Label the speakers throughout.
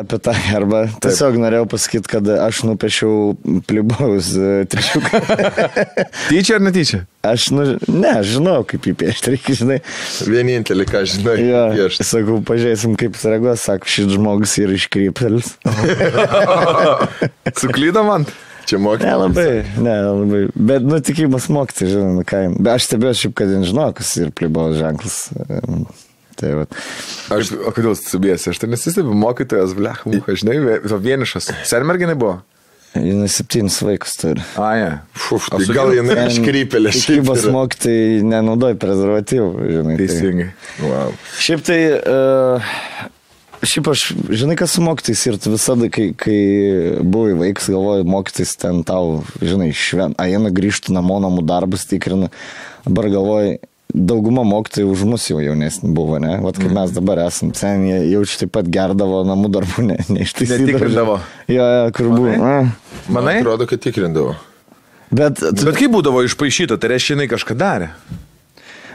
Speaker 1: Apie tą herbą. Tiesiog norėjau pasakyti, kad aš nupiešiau plibaus trišiuką.
Speaker 2: Tyčia ar netyčia?
Speaker 1: Aš, nu, ne, žinau, kaip jį piešti, reikia, žinai.
Speaker 3: Vienintelį, ką žinai.
Speaker 1: Jo,
Speaker 3: piešti.
Speaker 1: sakau, pažiūrėsim, kaip jis reaguos, sako, šis žmogus yra iškryptelis.
Speaker 2: Suklydo man.
Speaker 3: Čia mokytis.
Speaker 1: Nelabai, ne, labai. Bet, nu, tikimas mokyti, žinai, nu, ką. Bet aš stebėjau šiaip, kad jis žino, kas yra plibaus ženklas. Tai va.
Speaker 2: Aš, o kodėl subėsi? Aš tai nesistebiu, mokytojas, blech, muha, žinai, vienišas. Sermerginai buvo?
Speaker 1: Jis septynis vaikus turi.
Speaker 2: A, ne.
Speaker 3: Uf, tai gal jinai iškrypelė šiaip.
Speaker 1: Tikybos
Speaker 3: yra.
Speaker 1: mokytojai nenaudoja prezervatyvų, žinai. tai-
Speaker 2: Teisingai.
Speaker 3: Wow.
Speaker 1: Šiaip tai, uh, šiaip aš, žinai, kas su mokytais ir tu visada, kai, kai buvai vaikas, galvoji, mokytais ten tau, žinai, šven, a jie grįžtų namo namų darbus tikrina, dabar galvoji, dauguma mokytojų už mus jau jaunesni buvo, ne? Vat kaip mm. mes dabar esam, ten jie jaučiu taip pat gerdavo namų darbų, ne, neištaisydavo.
Speaker 2: Netikrindavo.
Speaker 1: Jo, jo, kur buvo. a.
Speaker 2: Manai?
Speaker 3: Man atrodo, kad tikrindavo.
Speaker 1: Bet, tu,
Speaker 2: Bet kaip būdavo išpašyta, tai reiškia, jinai kažką darė.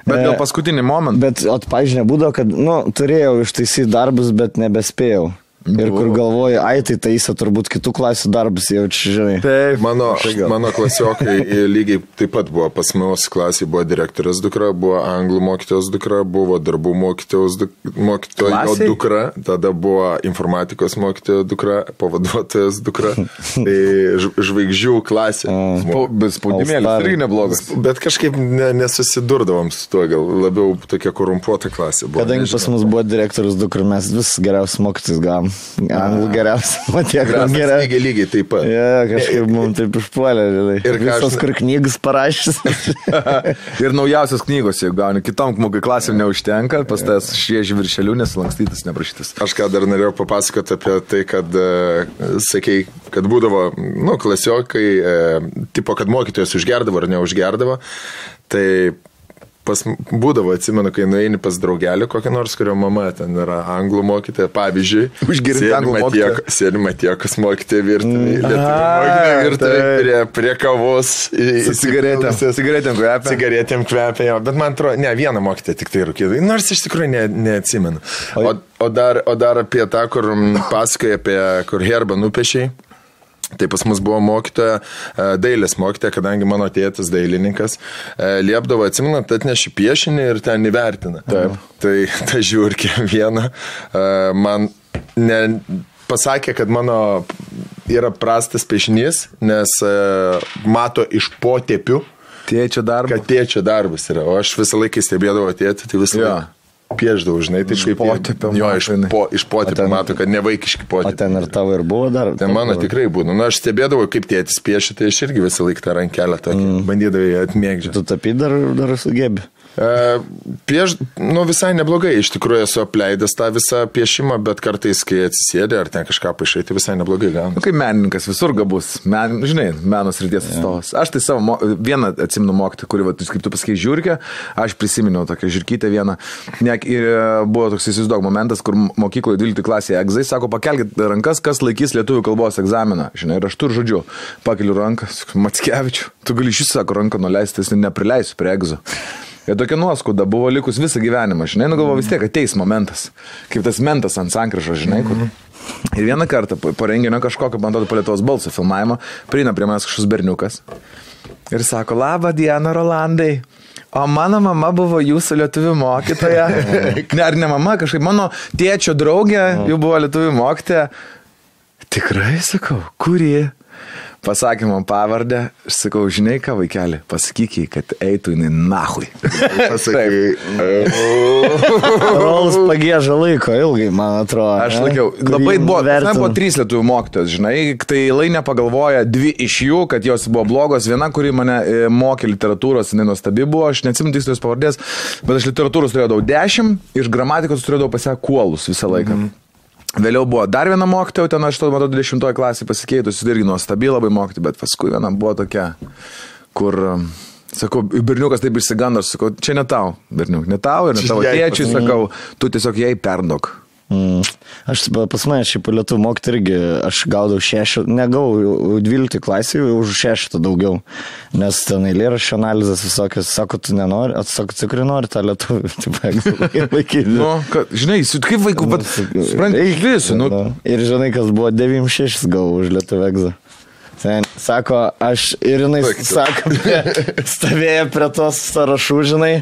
Speaker 2: Bet
Speaker 1: E,
Speaker 2: dėl paskutinį momentą.
Speaker 1: Bet, atpažinę būdavo, kad, nu, turėjau ištaisyti darbus, bet nebespėjau. Ir kur galvoju, ai, tai taisė turbūt kitų klasių darbus, jau čia žinai.
Speaker 2: Taip.
Speaker 3: Mano, mano klasiokai lygiai taip pat buvo pas mus klasėje, buvo direktorės dukra, buvo anglų mokytojos dukra, buvo darbų mokytojos duk, mokytojo dukra, tada buvo informatikos mokytojo dukra, pavaduotojas dukra, tai žvaigždžių klasė.
Speaker 2: Po- Bet spaudimėlis irgi neblogas.
Speaker 3: Bet kažkaip ne, nesusidurdavom su tuo, gal labiau tokia korumpuota klasė buvo.
Speaker 1: Kadangi pas mus buvo direktorius dukra, mes vis geriausius mokytis gavom. Anglų geriausias, matiek
Speaker 3: Mes
Speaker 1: geriausias.
Speaker 3: lygiai, lygiai taip pat.
Speaker 1: Ja, kažkaip mums taip išpuolė, žinai.
Speaker 3: Ir ką aš-
Speaker 1: Visos, kur knygas parašys.
Speaker 2: ir naujausios knygos, jeigu gauni kitom mokai klasėm neužtenka, pas tas švieži viršelių nesulankstytas, neprašytas.
Speaker 3: Aš ką dar norėjau papasakoti apie tai, kad, e, sakei, kad būdavo, nu, klasiokai, e, tipo, kad mokytojas užgerdavo ar neužgerdavo, tai pas, būdavo, atsimenu, kai nueini pas draugelį kokią nors, kurio mama ten yra anglų mokytoja, pavyzdžiui,
Speaker 2: Užgirdi
Speaker 3: sėdi
Speaker 2: anglų mokytoją.
Speaker 3: Sėdi Matiekos mokytoja virtuvėje,
Speaker 2: Mm.
Speaker 3: lietuvių virtuvėje, prie, prie kavos.
Speaker 2: cigaretėm. Cigaretėm kvepia.
Speaker 3: Cigaretėm kvepia, jo, bet man atrodo, ne, vieną mokytę tik tai rūkė. Nors iš tikrųjų ne, neatsimenu. O, o, dar, o dar apie tą, kur mm, pasakoja apie, kur herbą nupiešiai. Tai pas mus buvo mokytoja, e, dailės mokytoja, kadangi mano tėtis dailininkas, e, liepdavo, atsimenat, atneši piešinį ir ten įvertina. Taip. Tai ta žiūrkė viena e, man ne, pasakė, kad mano yra prastas piešinys, nes mato iš potėpių,
Speaker 2: Tėčio darbas.
Speaker 3: kad tėčio darbas yra. O aš visą laiką stebėdavau tėtį, tai visą laiką pieždavau, žinai, tai kaip
Speaker 2: potėpio
Speaker 3: Jo, iš, po, iš potėpio
Speaker 1: ten-
Speaker 3: mato, kad nevaikiški
Speaker 1: O
Speaker 3: potėpiai.
Speaker 1: ten ir tavo ir buvo dar.
Speaker 3: Tai mano tikrai būna. Na, aš stebėdavau, kaip tėtis piešia, tai aš irgi visą laiką tą rankelę tokį mm. bandydavau atmėgdžią.
Speaker 1: Tu tapy dar, dar sugebi.
Speaker 3: E, pieš, nu, visai neblogai, iš tikrųjų esu apleidęs tą visą piešimą, bet kartais, kai atsisėdė ar ten kažką pašai, tai visai neblogai
Speaker 2: Nu,
Speaker 3: gauna.
Speaker 2: kaip menininkas, visur gabus, Men, žinai, menos ryties atstovas. Aš tai savo, vieną atsimenu mokytą, kuri, va, kaip tu pasakai, žiūrkė, aš prisiminiau tokią žirkytę vieną. Ne, ir e, buvo toks įsivaizduok momentas, kur mokykloje 12 klasėje egzai sako, pakelkit rankas, kas laikys lietuvių kalbos egzaminą. Žinai, ir aš tur žodžiu, pakeliu ranką, Matskevičiu, tu gali šis, sako, ranką nuleisti, jis neprileisiu prie egzo. Ir tokia nuoskauda buvo likus visą gyvenimą, žinai, nu galvo vis tiek ateis momentas, kaip tas mentas ant sankryžo, žinai, kur. Ir vieną kartą po renginio kažkokio, man atrodo, po Lietuvos balso filmavimo, prieina prie manęs kažkoks berniukas ir sako, labą dieną, Rolandai. O mano mama buvo jūsų lietuvių mokytoja. ne, ar ne mama, kažkaip mano tėčio draugė, jau buvo lietuvių mokytoja. Tikrai sakau, kuri? Pasakė man pavardę, aš sakau, žinai ką vaikeli, pasakyk jai, kad eitų jinai nahui.
Speaker 3: Pasakai,
Speaker 1: Rolas pagėža laiko ilgai, man atrodo.
Speaker 2: Aš
Speaker 1: Kurį
Speaker 2: labai buvo, ten buvo trys lietuvių mokytojos, žinai, tai lai nepagalvoja dvi iš jų, kad jos buvo blogos, viena, kuri mane e, mokė literatūros, jinai nuostabi buvo, aš neatsimenu tikslios pavardės, bet aš literatūros turėjau dešimt, iš gramatikos turėjau pas ją kuolus visą laiką. Mm -hmm. Vėliau buvo dar viena mokytoja, ten aš to matau 20 klasė pasikeitusi, tai irgi nuostabi labai mokytoja, bet paskui viena buvo tokia, kur, um, sakau, berniukas taip išsigando, sakau, čia ne tau, berniuk, ne tau ir ne tavo tėčiui, sakau, tu tiesiog jai perdok.
Speaker 1: Mm. Aš pa- pas mane šiaip lietuvių mokyti irgi, aš gaudau šešį, negavau 12 klasį, už šešitą daugiau, nes ten eilėraščio analizės visokios, sako, tu nenori, atsako, tikrai nori tą lietuvių, taip, laikyti.
Speaker 2: Nu, kad, žinai, su kaip vaikų, bet, supranti,
Speaker 1: Eik,
Speaker 2: visų, nu.
Speaker 1: Ir žinai, kas buvo 96 gavau už lietuvį egzą. Ten, sako, aš ir jinai, sako, stovėjo prie tos sąrašų, žinai.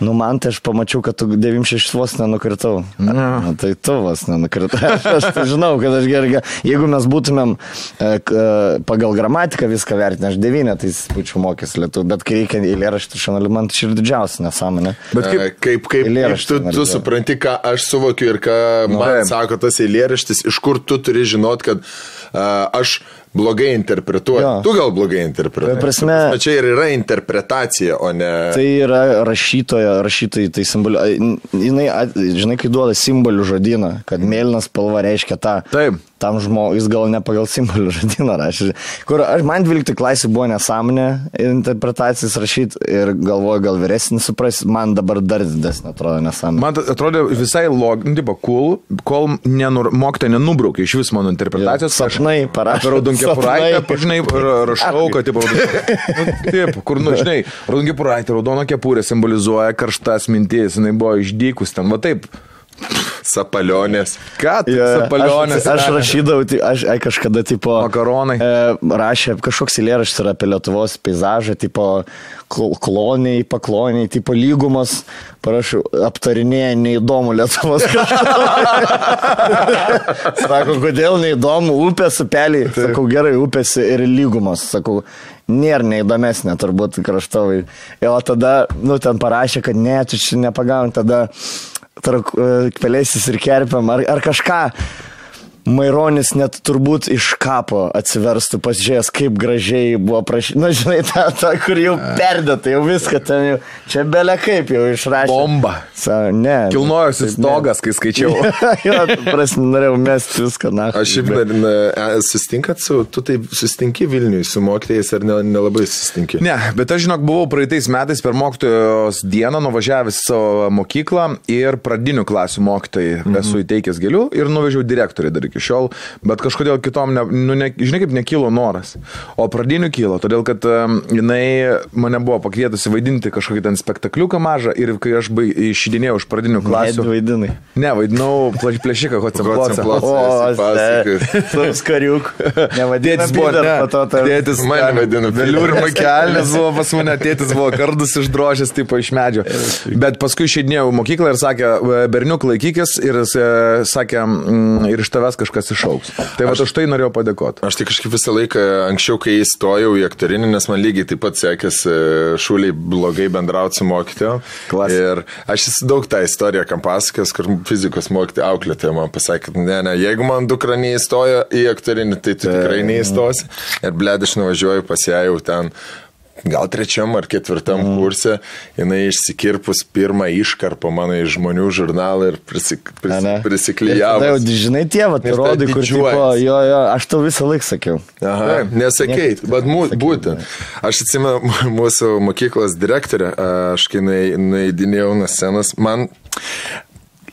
Speaker 1: Nu, man tai aš pamačiau, kad tu 96 vos nenukritau. Na, tai tu vos nenukritai. Aš, aš tai žinau, kad aš gerai. ge- Jeigu mes būtumėm e, e, pagal gramatiką viską vertinę, aš devynę, tai būčiau mokęs lietuvių, bet kai reikia eilėraštį šanalį, man tai ir didžiausia nesąmonė.
Speaker 2: Bet kaip-
Speaker 3: E, kaip, kaip, kaip tu, tu supranti, ką aš suvokiu ir ką man
Speaker 2: taip.
Speaker 3: sako tas eilėraštis, iš kur tu turi žinot, kad uh, aš blogai interpretuoju.
Speaker 1: Jo.
Speaker 3: Tu gal blogai interpretuoji.
Speaker 1: Prasme-
Speaker 3: Bet čia ir yra interpretacija, o ne...
Speaker 1: Tai yra rašytoja, rašytojai, tai simbolių. Jinai, žinai, kai duoda simbolių žodyną, kad mėlynas spalva reiškia tą.
Speaker 2: Taip.
Speaker 1: Tam žmogui, jis gal ne pagal simbolių žodyną rašė. Kur aš, man 12 klasė buvo nesąmonė interpretacijas rašyti ir galvoju, gal vyresnis supras, man dabar dar didesnė atrodo nesąmonė.
Speaker 2: Man atrodė visai logiška, nu, cool, kol nenur, mokytoja nenubraukė iš vis mano interpretacijos.
Speaker 1: Jo, sapnai parašė.
Speaker 2: Apie raudonkepuraitę,
Speaker 1: Sapnai.
Speaker 2: žinai, ra- rašau, kad, tipo, nu, taip, kur, nu, žinai, raudonkepuraitė, raudona kepurė simbolizuoja karštas mintis, jinai buvo išdykus ten, va taip.
Speaker 3: Sapalionės.
Speaker 2: Ką
Speaker 1: Jo,
Speaker 2: yeah, palionės?
Speaker 1: Aš, aš rašydavau, aš ai, kažkada tipo...
Speaker 2: Makaronai.
Speaker 1: E, rašė kažkoks eilėraštis yra apie Lietuvos peizažą, tipo kl- kloniai, pakloniai, tipo lygumos, parašau, aptarinėja neįdomu Lietuvos kažką. Sako, kodėl neįdomu, upės upeliai. Sakau, gerai, upės ir lygumos. Sakau, nėra neįdomesnė turbūt kraštovai. O tada, nu, ten parašė, kad ne, tu čia nepagauni, tada tarp e, pelėsis ir kerpiam ar, ar kažką. Maironis net turbūt iš kapo atsiverstų, pasižiūrėjęs, kaip gražiai buvo prašyti. Na, žinai, ta, ta kur jau perdėta, jau viską ten jau, čia belia kaip jau išrašė.
Speaker 2: Bomba.
Speaker 1: Sa, ne.
Speaker 2: Kilnojosi
Speaker 1: ne.
Speaker 2: stogas, kai skaičiau.
Speaker 1: jo, prasme, norėjau mesti viską, na.
Speaker 3: Aš šiaip dar e, sustinkat su, tu taip sustinki Vilniui su mokytojais ar ne, nelabai sustinki?
Speaker 2: Ne, bet aš žinok, buvau praeitais metais per mokytojos dieną nuvažiavęs savo mokyklą ir pradinių klasių mokytojai mhm. esu įteikęs gėlių ir nuvežiau direktoriai dar iki šiol, bet kažkodėl kitom, ne, nu, ne, žinai, kaip nekilo noras. O pradinių kilo, todėl kad um, jinai mane buvo pakvietusi vaidinti kažkokį ten spektakliuką mažą ir kai aš baig, išidinėjau iš pradinių klasių.
Speaker 1: Klasių vaidinai.
Speaker 2: Ne, vaidinau plėšiką Hotsenplotą.
Speaker 3: Hotzenplotą.
Speaker 1: O, tas kariuk. Nevadinai,
Speaker 2: Tėtis buvo, ne,
Speaker 1: po to tai...
Speaker 2: tėtis
Speaker 3: Mane vadino
Speaker 2: Vėliau ir makelės buvo pas mane, tėtis buvo kardus išdrožęs, tipo iš medžio. Bet paskui išeidinėjau į mokyklą ir sakė, berniuk laikykis ir e, sakė, mm, ir iš tavęs kažkas išauks. Tai va, už tai norėjau padėkoti.
Speaker 3: Aš tai kažkaip visą laiką anksčiau, kai įstojau į aktorinį, nes man lygiai taip pat sekėsi šūliai blogai bendrauti su mokytoju.
Speaker 2: Klasė.
Speaker 3: Ir aš esu daug tą istoriją, kam pasakęs, kur fizikos mokytoja auklėtoja man pasakė, ne, ne, jeigu man dukra neįstojo į aktorinį, tai tu tikrai neįstosi. Ir bled aš nuvažiuoju pas ją jau ten. Gal trečiam ar ketvirtam mm. kurse jinai išsikirpus pirmą iškarpą mano iš žmonių žurnalą ir prisik, pris, prisiklyjavo.
Speaker 1: Tada jau, žinai, tėvą, tai rodai, kur
Speaker 3: didžiuojas.
Speaker 1: jo, jo, aš tau visą laiką sakiau.
Speaker 3: Aha, nesakei, bet mū, būtent. Aš atsimenu mūsų mokyklos direktorę, aš kai nai- naidinėjau nuo scenos, man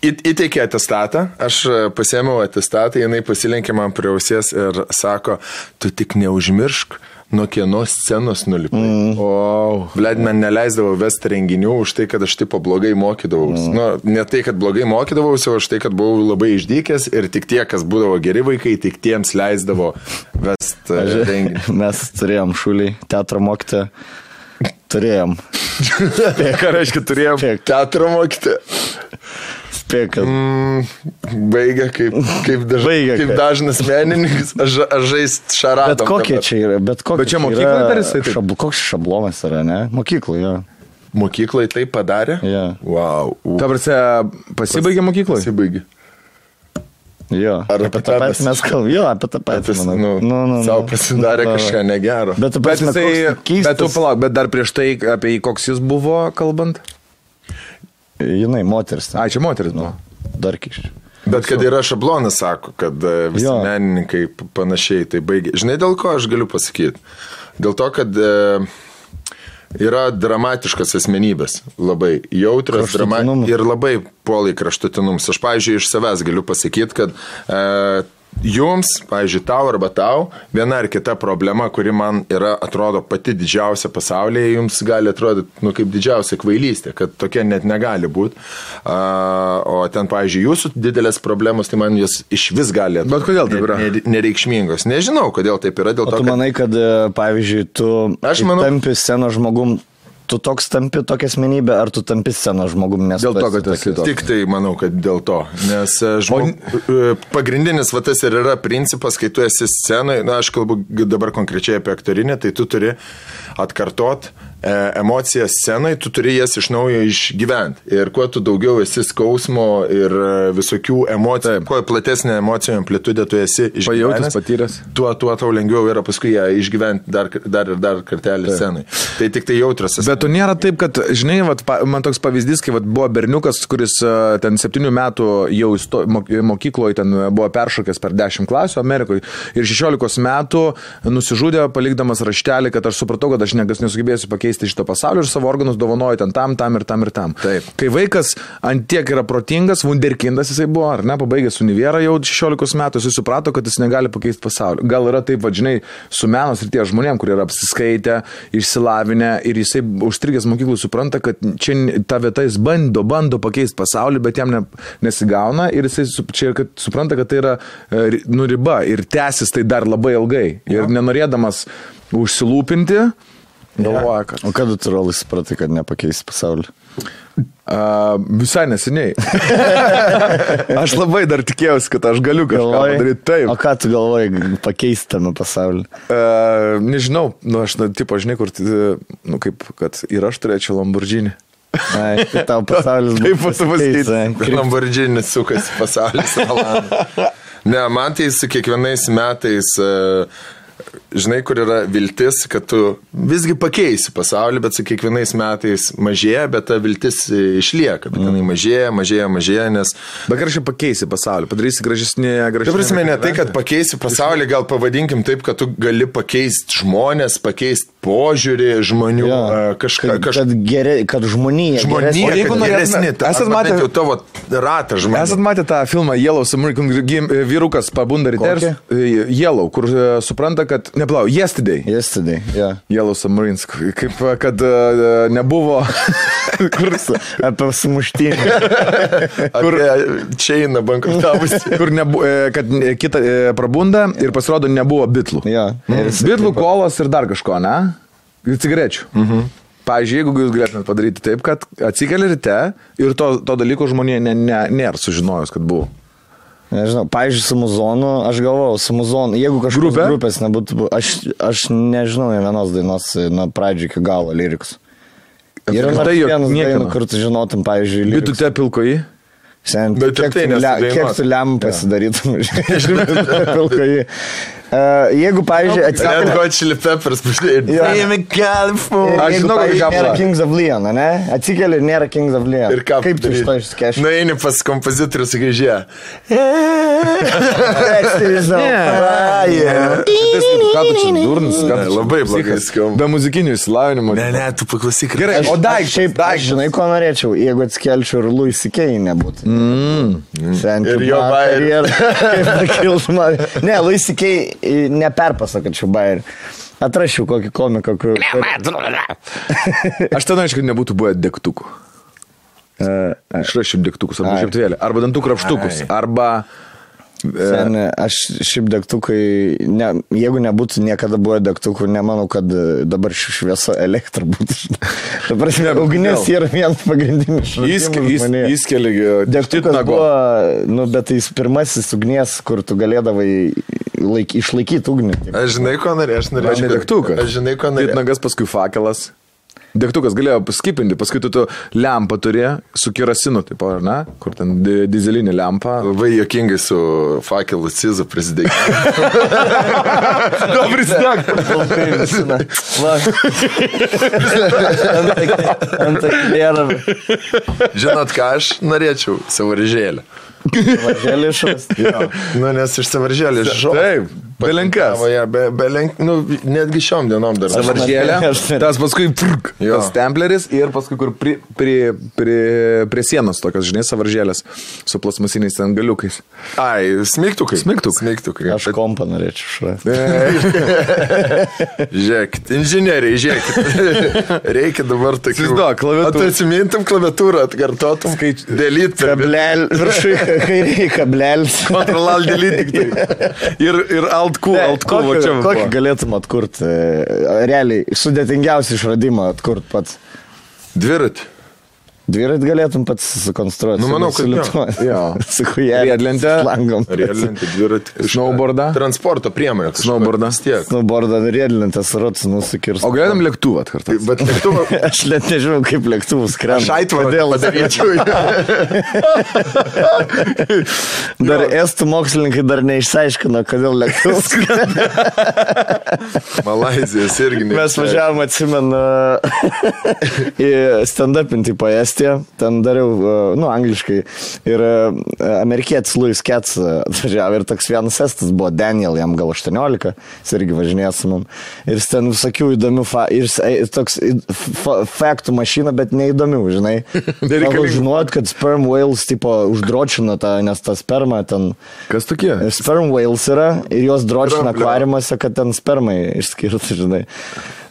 Speaker 3: įteikė atestatą, aš pasėmiau atestatą, jinai pasilenkė man prie ausies ir sako, tu tik neužmiršk. Nuo kieno scenos nulipai. Mm. O, Vlad man neleisdavo vesti renginių už tai, kad aš tipo blogai mokydavausi. Mm. Nu, ne tai, kad blogai mokydavausi, o už tai, kad buvau labai išdykęs ir tik tie, kas būdavo geri vaikai, tik tiems leisdavo vesti renginį.
Speaker 1: Mes turėjom šūlį, teatro mokytą. Turėjom.
Speaker 2: Ką reiškia turėjom?
Speaker 3: Teatro mokyti.
Speaker 1: Spėk.
Speaker 3: Mm, baigia kaip, kaip, daž,
Speaker 1: Baigia,
Speaker 3: kaip dažnas menininkas, aš, aš žaist šaradą.
Speaker 1: Bet kokie čia yra, bet kokie
Speaker 2: Bet čia
Speaker 1: čia
Speaker 2: mokykloj
Speaker 1: yra
Speaker 2: dar jisai taip?
Speaker 1: Šab, koks šablonas yra, ne? Mokykloje, jo.
Speaker 3: Mokyklai tai padarė?
Speaker 1: Jo.
Speaker 3: Wow.
Speaker 2: Ta prasme, pasibaigė mokykloje?
Speaker 3: Pasibaigė.
Speaker 1: Jo.
Speaker 3: Ar
Speaker 1: apie tą patį
Speaker 3: pas-
Speaker 1: mes kalbame. Jo, apie tą patį.
Speaker 3: Apie, nu,
Speaker 1: nu, nu,
Speaker 3: savo
Speaker 1: nu.
Speaker 3: pasidarė
Speaker 1: Nu,
Speaker 3: kažką negero.
Speaker 1: Bet,
Speaker 2: Bet jisai,
Speaker 1: keistas.
Speaker 2: bet tu palauk, bet dar prieš tai apie jį koks jis buvo kalbant?
Speaker 1: Jinai, moteris.
Speaker 2: A, čia moteris buvo.
Speaker 1: Dar kiščiau.
Speaker 3: Bet kad yra šablonas, sako, kad e, visi
Speaker 1: Jo.
Speaker 3: menininkai panašiai tai baigia. Žinai, dėl ko aš galiu pasakyti? Dėl to, kad e, yra dramatiškas asmenybės, labai jautrios drama
Speaker 1: Kraštutinumų.
Speaker 3: ir labai puolai kraštutinums. Aš, pavyzdžiui, iš savęs galiu pasakyti, kad e, jums, pavyzdžiui, tau arba tau, viena ar kita problema, kuri man yra, atrodo, pati didžiausia pasaulyje, jums gali atrodyti, nu, kaip didžiausia kvailystė, kad tokia net negali būti. O ten, pavyzdžiui, jūsų didelės problemos, tai man jos iš vis gali atrodyti.
Speaker 2: Bet kodėl taip yra?
Speaker 3: ne- ne- Nereikšmingos. Nežinau, kodėl taip yra, dėl
Speaker 1: O
Speaker 3: to,
Speaker 1: tu
Speaker 3: kad...
Speaker 1: manai, kad, e, pavyzdžiui, tu
Speaker 3: manau-
Speaker 1: tampi scenos žmogum, tu toks tampi tokia asmenybė, ar tu tampi scenos žmogum, nes
Speaker 2: Dėl to, kad esi toks.
Speaker 3: Tik tai manau, kad dėl to. Nes e, žmog... o... pagrindinis va tas ir yra principas, kai tu esi scenoje, na aš kalbu dabar konkrečiai apie aktorinę, tai tu turi atkartot e, emocijas scenoje, tu turi jas iš naujo išgyventi. Ir kuo tu daugiau esi skausmo ir e, visokių emocijų, kuo platesnė emocijų amplitudė tu esi išgyvenęs,
Speaker 2: patyręs.
Speaker 3: tuo, tuo tau lengviau yra paskui ją išgyventi dar, dar ir dar kartelį scenoje. Tai tik tai jautras.
Speaker 2: Bet tu nėra taip, kad, žinai, vat, man toks pavyzdys, kai vat, buvo berniukas, kuris e, ten septynių metų jau mokykloje ten buvo peršokęs per 10 klasių Amerikoje ir 16 metų nusižudė, palikdamas raštelį, kad aš supratau, kad aš nesugebėsiu pakeisti šito pasaulio ir savo organus dovanoju ten tam, tam ir tam ir tam.
Speaker 3: Taip.
Speaker 2: Kai vaikas ant tiek yra protingas, wunderkindas jisai buvo, ar ne, pabaigęs univerą jau 16 metų, jisai suprato, kad jis negali pakeisti pasaulio. Gal yra taip, vadžinai, su menos ir tie žmonėm, kurie yra apsiskaitę, išsilavinę ir jisai užstrigęs mokyklų supranta, kad čia ta vieta jis bando, bando pakeisti pasaulį, bet jam ne, nesigauna ir jisai čia kad, supranta, kad tai yra e, ri- nu, riba ir tęsis tai dar labai ilgai. Ir nenorėdamas užsilūpinti, galvoja, kad
Speaker 1: O kada tu rolai supratai, kad nepakeisi pasaulį?
Speaker 2: A, visai neseniai. aš labai dar tikėjausi, kad aš galiu kažką padaryti taip.
Speaker 1: O ką tu galvoji pakeisti tame pasaulyje?
Speaker 2: Uh, nežinau, nu aš, nu, tipo, žinai, kur, t- nu, kaip, kad ir aš turėčiau Lamborghini.
Speaker 1: Ai, tai tau pasaulis
Speaker 2: Taip
Speaker 1: ai.
Speaker 3: Lamborghini sukasi pasaulis. Ne, man tai su kiekvienais metais, e, žinai, kur yra viltis, kad tu visgi pakeisi pasaulį, bet su kiekvienais metais mažėja, bet ta viltis e, išlieka. Bet jinai mažėja, mažėja, mažėja, nes...
Speaker 2: Bet ar aš pakeisi pasaulį, padarysi gražesnį, gražesnį.
Speaker 3: Ta prasme, ne tai, kad pakeisi pasaulį, gal pavadinkim taip, kad tu gali pakeisti žmonės, pakeisti požiūrį žmonių, e, kažką,
Speaker 1: Kad,
Speaker 3: kažką.
Speaker 1: kad, geri, kad žmonija.
Speaker 3: Žmonija,
Speaker 2: O jeigu
Speaker 3: ta-
Speaker 2: esat matę-
Speaker 3: jau tavo ratą žmonių.
Speaker 2: Esat matę tą filmą Yellow Submarine, kur gim- vyrukas pabunda ryte ir
Speaker 1: Kokį?
Speaker 2: Yellow, kur e, supranta, kad, neplau, yesterday.
Speaker 1: Yesterday, yeah.
Speaker 2: Yellow Submarines, kaip e, kad e, nebuvo, kur,
Speaker 1: Apie sumuštinį.
Speaker 3: kur čia eina bankrutavusi.
Speaker 2: kur nebu, e, kad e, kita e, prabunda ir pasirodo nebuvo bitlų.
Speaker 1: Ir jis-
Speaker 2: Bitlų kolos ir dar kažko, ne? Ir cigarečių. Mhm. Pavyzdžiui, jeigu jūs galėtumėte padaryti taip, kad atsikeli ryte ir to, to dalyko žmonė ne, ne, nėra sužinojus, kad buvo.
Speaker 1: Nežinau, pavyzdžiui, su muzonu, aš galvojau, su muzonu, jeigu kažkokios
Speaker 2: Grupė?
Speaker 1: grupės nebūtų, aš, aš nežinau ne vienos dainos e, nuo pradžių iki galo lyrikus. Yra
Speaker 2: Tai
Speaker 1: dainų, kur tu žinotum, pavyzdžiui, lyrikus.
Speaker 2: Bitute pilkoji.
Speaker 1: Sen,
Speaker 3: Bet ir
Speaker 1: kiek,
Speaker 3: tai
Speaker 1: tu le, kiek tu lem pasidarytum, žinai, pilkoji. Uh, jeigu, pavyzdžiui,
Speaker 3: Red
Speaker 1: atsikeli...
Speaker 3: Hot Chili Peppers, pažiūrėjai.
Speaker 2: Aš žinau, kokį
Speaker 1: pavyzdžiui, nėra. Kings of Leon, ne? Atsikeli ir nėra Kings of Leon.
Speaker 3: Ir ką
Speaker 1: Kaip tu iš to išskešti?
Speaker 3: Na, eini pas kompozitorių su
Speaker 2: čia
Speaker 3: Labai blogai skamba.
Speaker 2: Be muzikinio išsilavinimo.
Speaker 3: Ne, ne, tu paklausyk.
Speaker 2: Gerai, o
Speaker 1: daik, šiaip, aš žinai, ko norėčiau, jeigu atsikelčiau ir Louis C.K. nebūtų. Mm.
Speaker 3: Ir jo
Speaker 1: man. Ne, Louis C.K. neperpasakočiau bairį. Atrašiau kokį komiką, kur...
Speaker 2: Aš ten aišku, nebūtų buvę degtukų. Išrašym degtukus arba
Speaker 1: Ai.
Speaker 2: žiaptvėlį. Arba dantų krapštukus. Arba... e,
Speaker 1: Sen, aš šiaip degtukai, ne, jeigu nebūtų niekada buvę degtukų, nemanau, kad e, dabar šviesa elektra būtų. Dabar ugnis yra vienas pagrindinis šaltinis.
Speaker 2: Įskeli
Speaker 1: Degtukas buvo, nu, bet jis pirmasis ugnies, kur tu galėdavai laik, išlaikyti ugnį.
Speaker 3: Aš žinai, ko norėjau. Aš norėjau.
Speaker 2: ne degtukas.
Speaker 3: Aš žinai, ko norėjau.
Speaker 2: Nagas paskui fakelas. Degtukas galėjo paskipinti, paskui tu, tu lempą turi su kerosinu, taip, ar ne? Kur ten di dizelinė lempa.
Speaker 3: Labai jokingai su fakelu Cizu prisidėjai.
Speaker 2: Dobris nek.
Speaker 1: Ant akėlėra.
Speaker 3: Žinot, ką aš norėčiau? Savo ryžėlę. Jo. Nu, nes iš žodžių.
Speaker 2: Taip, belenkas.
Speaker 3: Be, be lenk, nu, netgi šiom dienom dar.
Speaker 2: Savaržėlė, tas paskui prk, tas stempleris ir paskui kur prie, prie, prie, prie sienos tokios, žinai, savaržėlės su plasmasiniais ten galiukais.
Speaker 3: Ai, smigtukai.
Speaker 2: Smigtukai.
Speaker 3: Smigtukai.
Speaker 1: Aš kompą norėčiau išrasti.
Speaker 3: Žiūrėkit, inžinieriai, žiūrėkit. Reikia dabar tokių.
Speaker 2: Įsivaizduok, klaviatūrą.
Speaker 3: Atsimintum klaviatūrą, atkartotum.
Speaker 2: Skaič-
Speaker 3: Delyt
Speaker 1: Kablel, viršui kairiai kablelis.
Speaker 2: Ctrl Alt Delete tik tai. Ir, ir Alt Q, Alt Q, va čia.
Speaker 1: kokį,
Speaker 2: va
Speaker 1: kokį
Speaker 2: buvo.
Speaker 1: galėtum atkurti? Realiai, sudėtingiausią išradimą atkurti pats.
Speaker 3: dviratį.
Speaker 1: Dviratį galėtum pats sukonstruoti.
Speaker 3: Nu, manau, kad jo.
Speaker 1: lietuva.
Speaker 2: Jo.
Speaker 1: Su hujelė.
Speaker 2: Riedlente.
Speaker 1: Langom.
Speaker 3: Riedlentį, dviratį.
Speaker 2: Snowboardą?
Speaker 3: Transporto priemonę.
Speaker 2: Snowboardą.
Speaker 3: Tiek.
Speaker 1: Snowboardą riedlentę surats nusikirs.
Speaker 2: O galėtum lėktuvą atkartoti.
Speaker 3: Bet lėktuvą.
Speaker 1: Aš net nežinau, kaip lėktuvus skrenda.
Speaker 3: Aš aitvarą
Speaker 1: Kodėl?
Speaker 3: padaryčiau.
Speaker 1: Dar estų mokslininkai dar neišsiaiškino, kodėl lėktuvus skrenda.
Speaker 3: Malaizijas irgi.
Speaker 1: Mes važiavom, atsimenu, į stand-upinti po Estiją, ten dariau, e, nu, angliškai, ir e, amerikietis Louis Kets atvažiavo ir toks vienas estas buvo Daniel, jam gal 18, jis irgi važinėjo su mum. Ir jis ten visokių įdomių, fa ir e, toks faktų mašina, bet neįdomių, žinai. Gal žinot, kad sperm whales, tipo, uždročina tą, nes ta sperma ten...
Speaker 2: Kas tokie?
Speaker 1: Sperm whales yra ir juos dročina akvariumuose, kad ten spermai išskirti, žinai.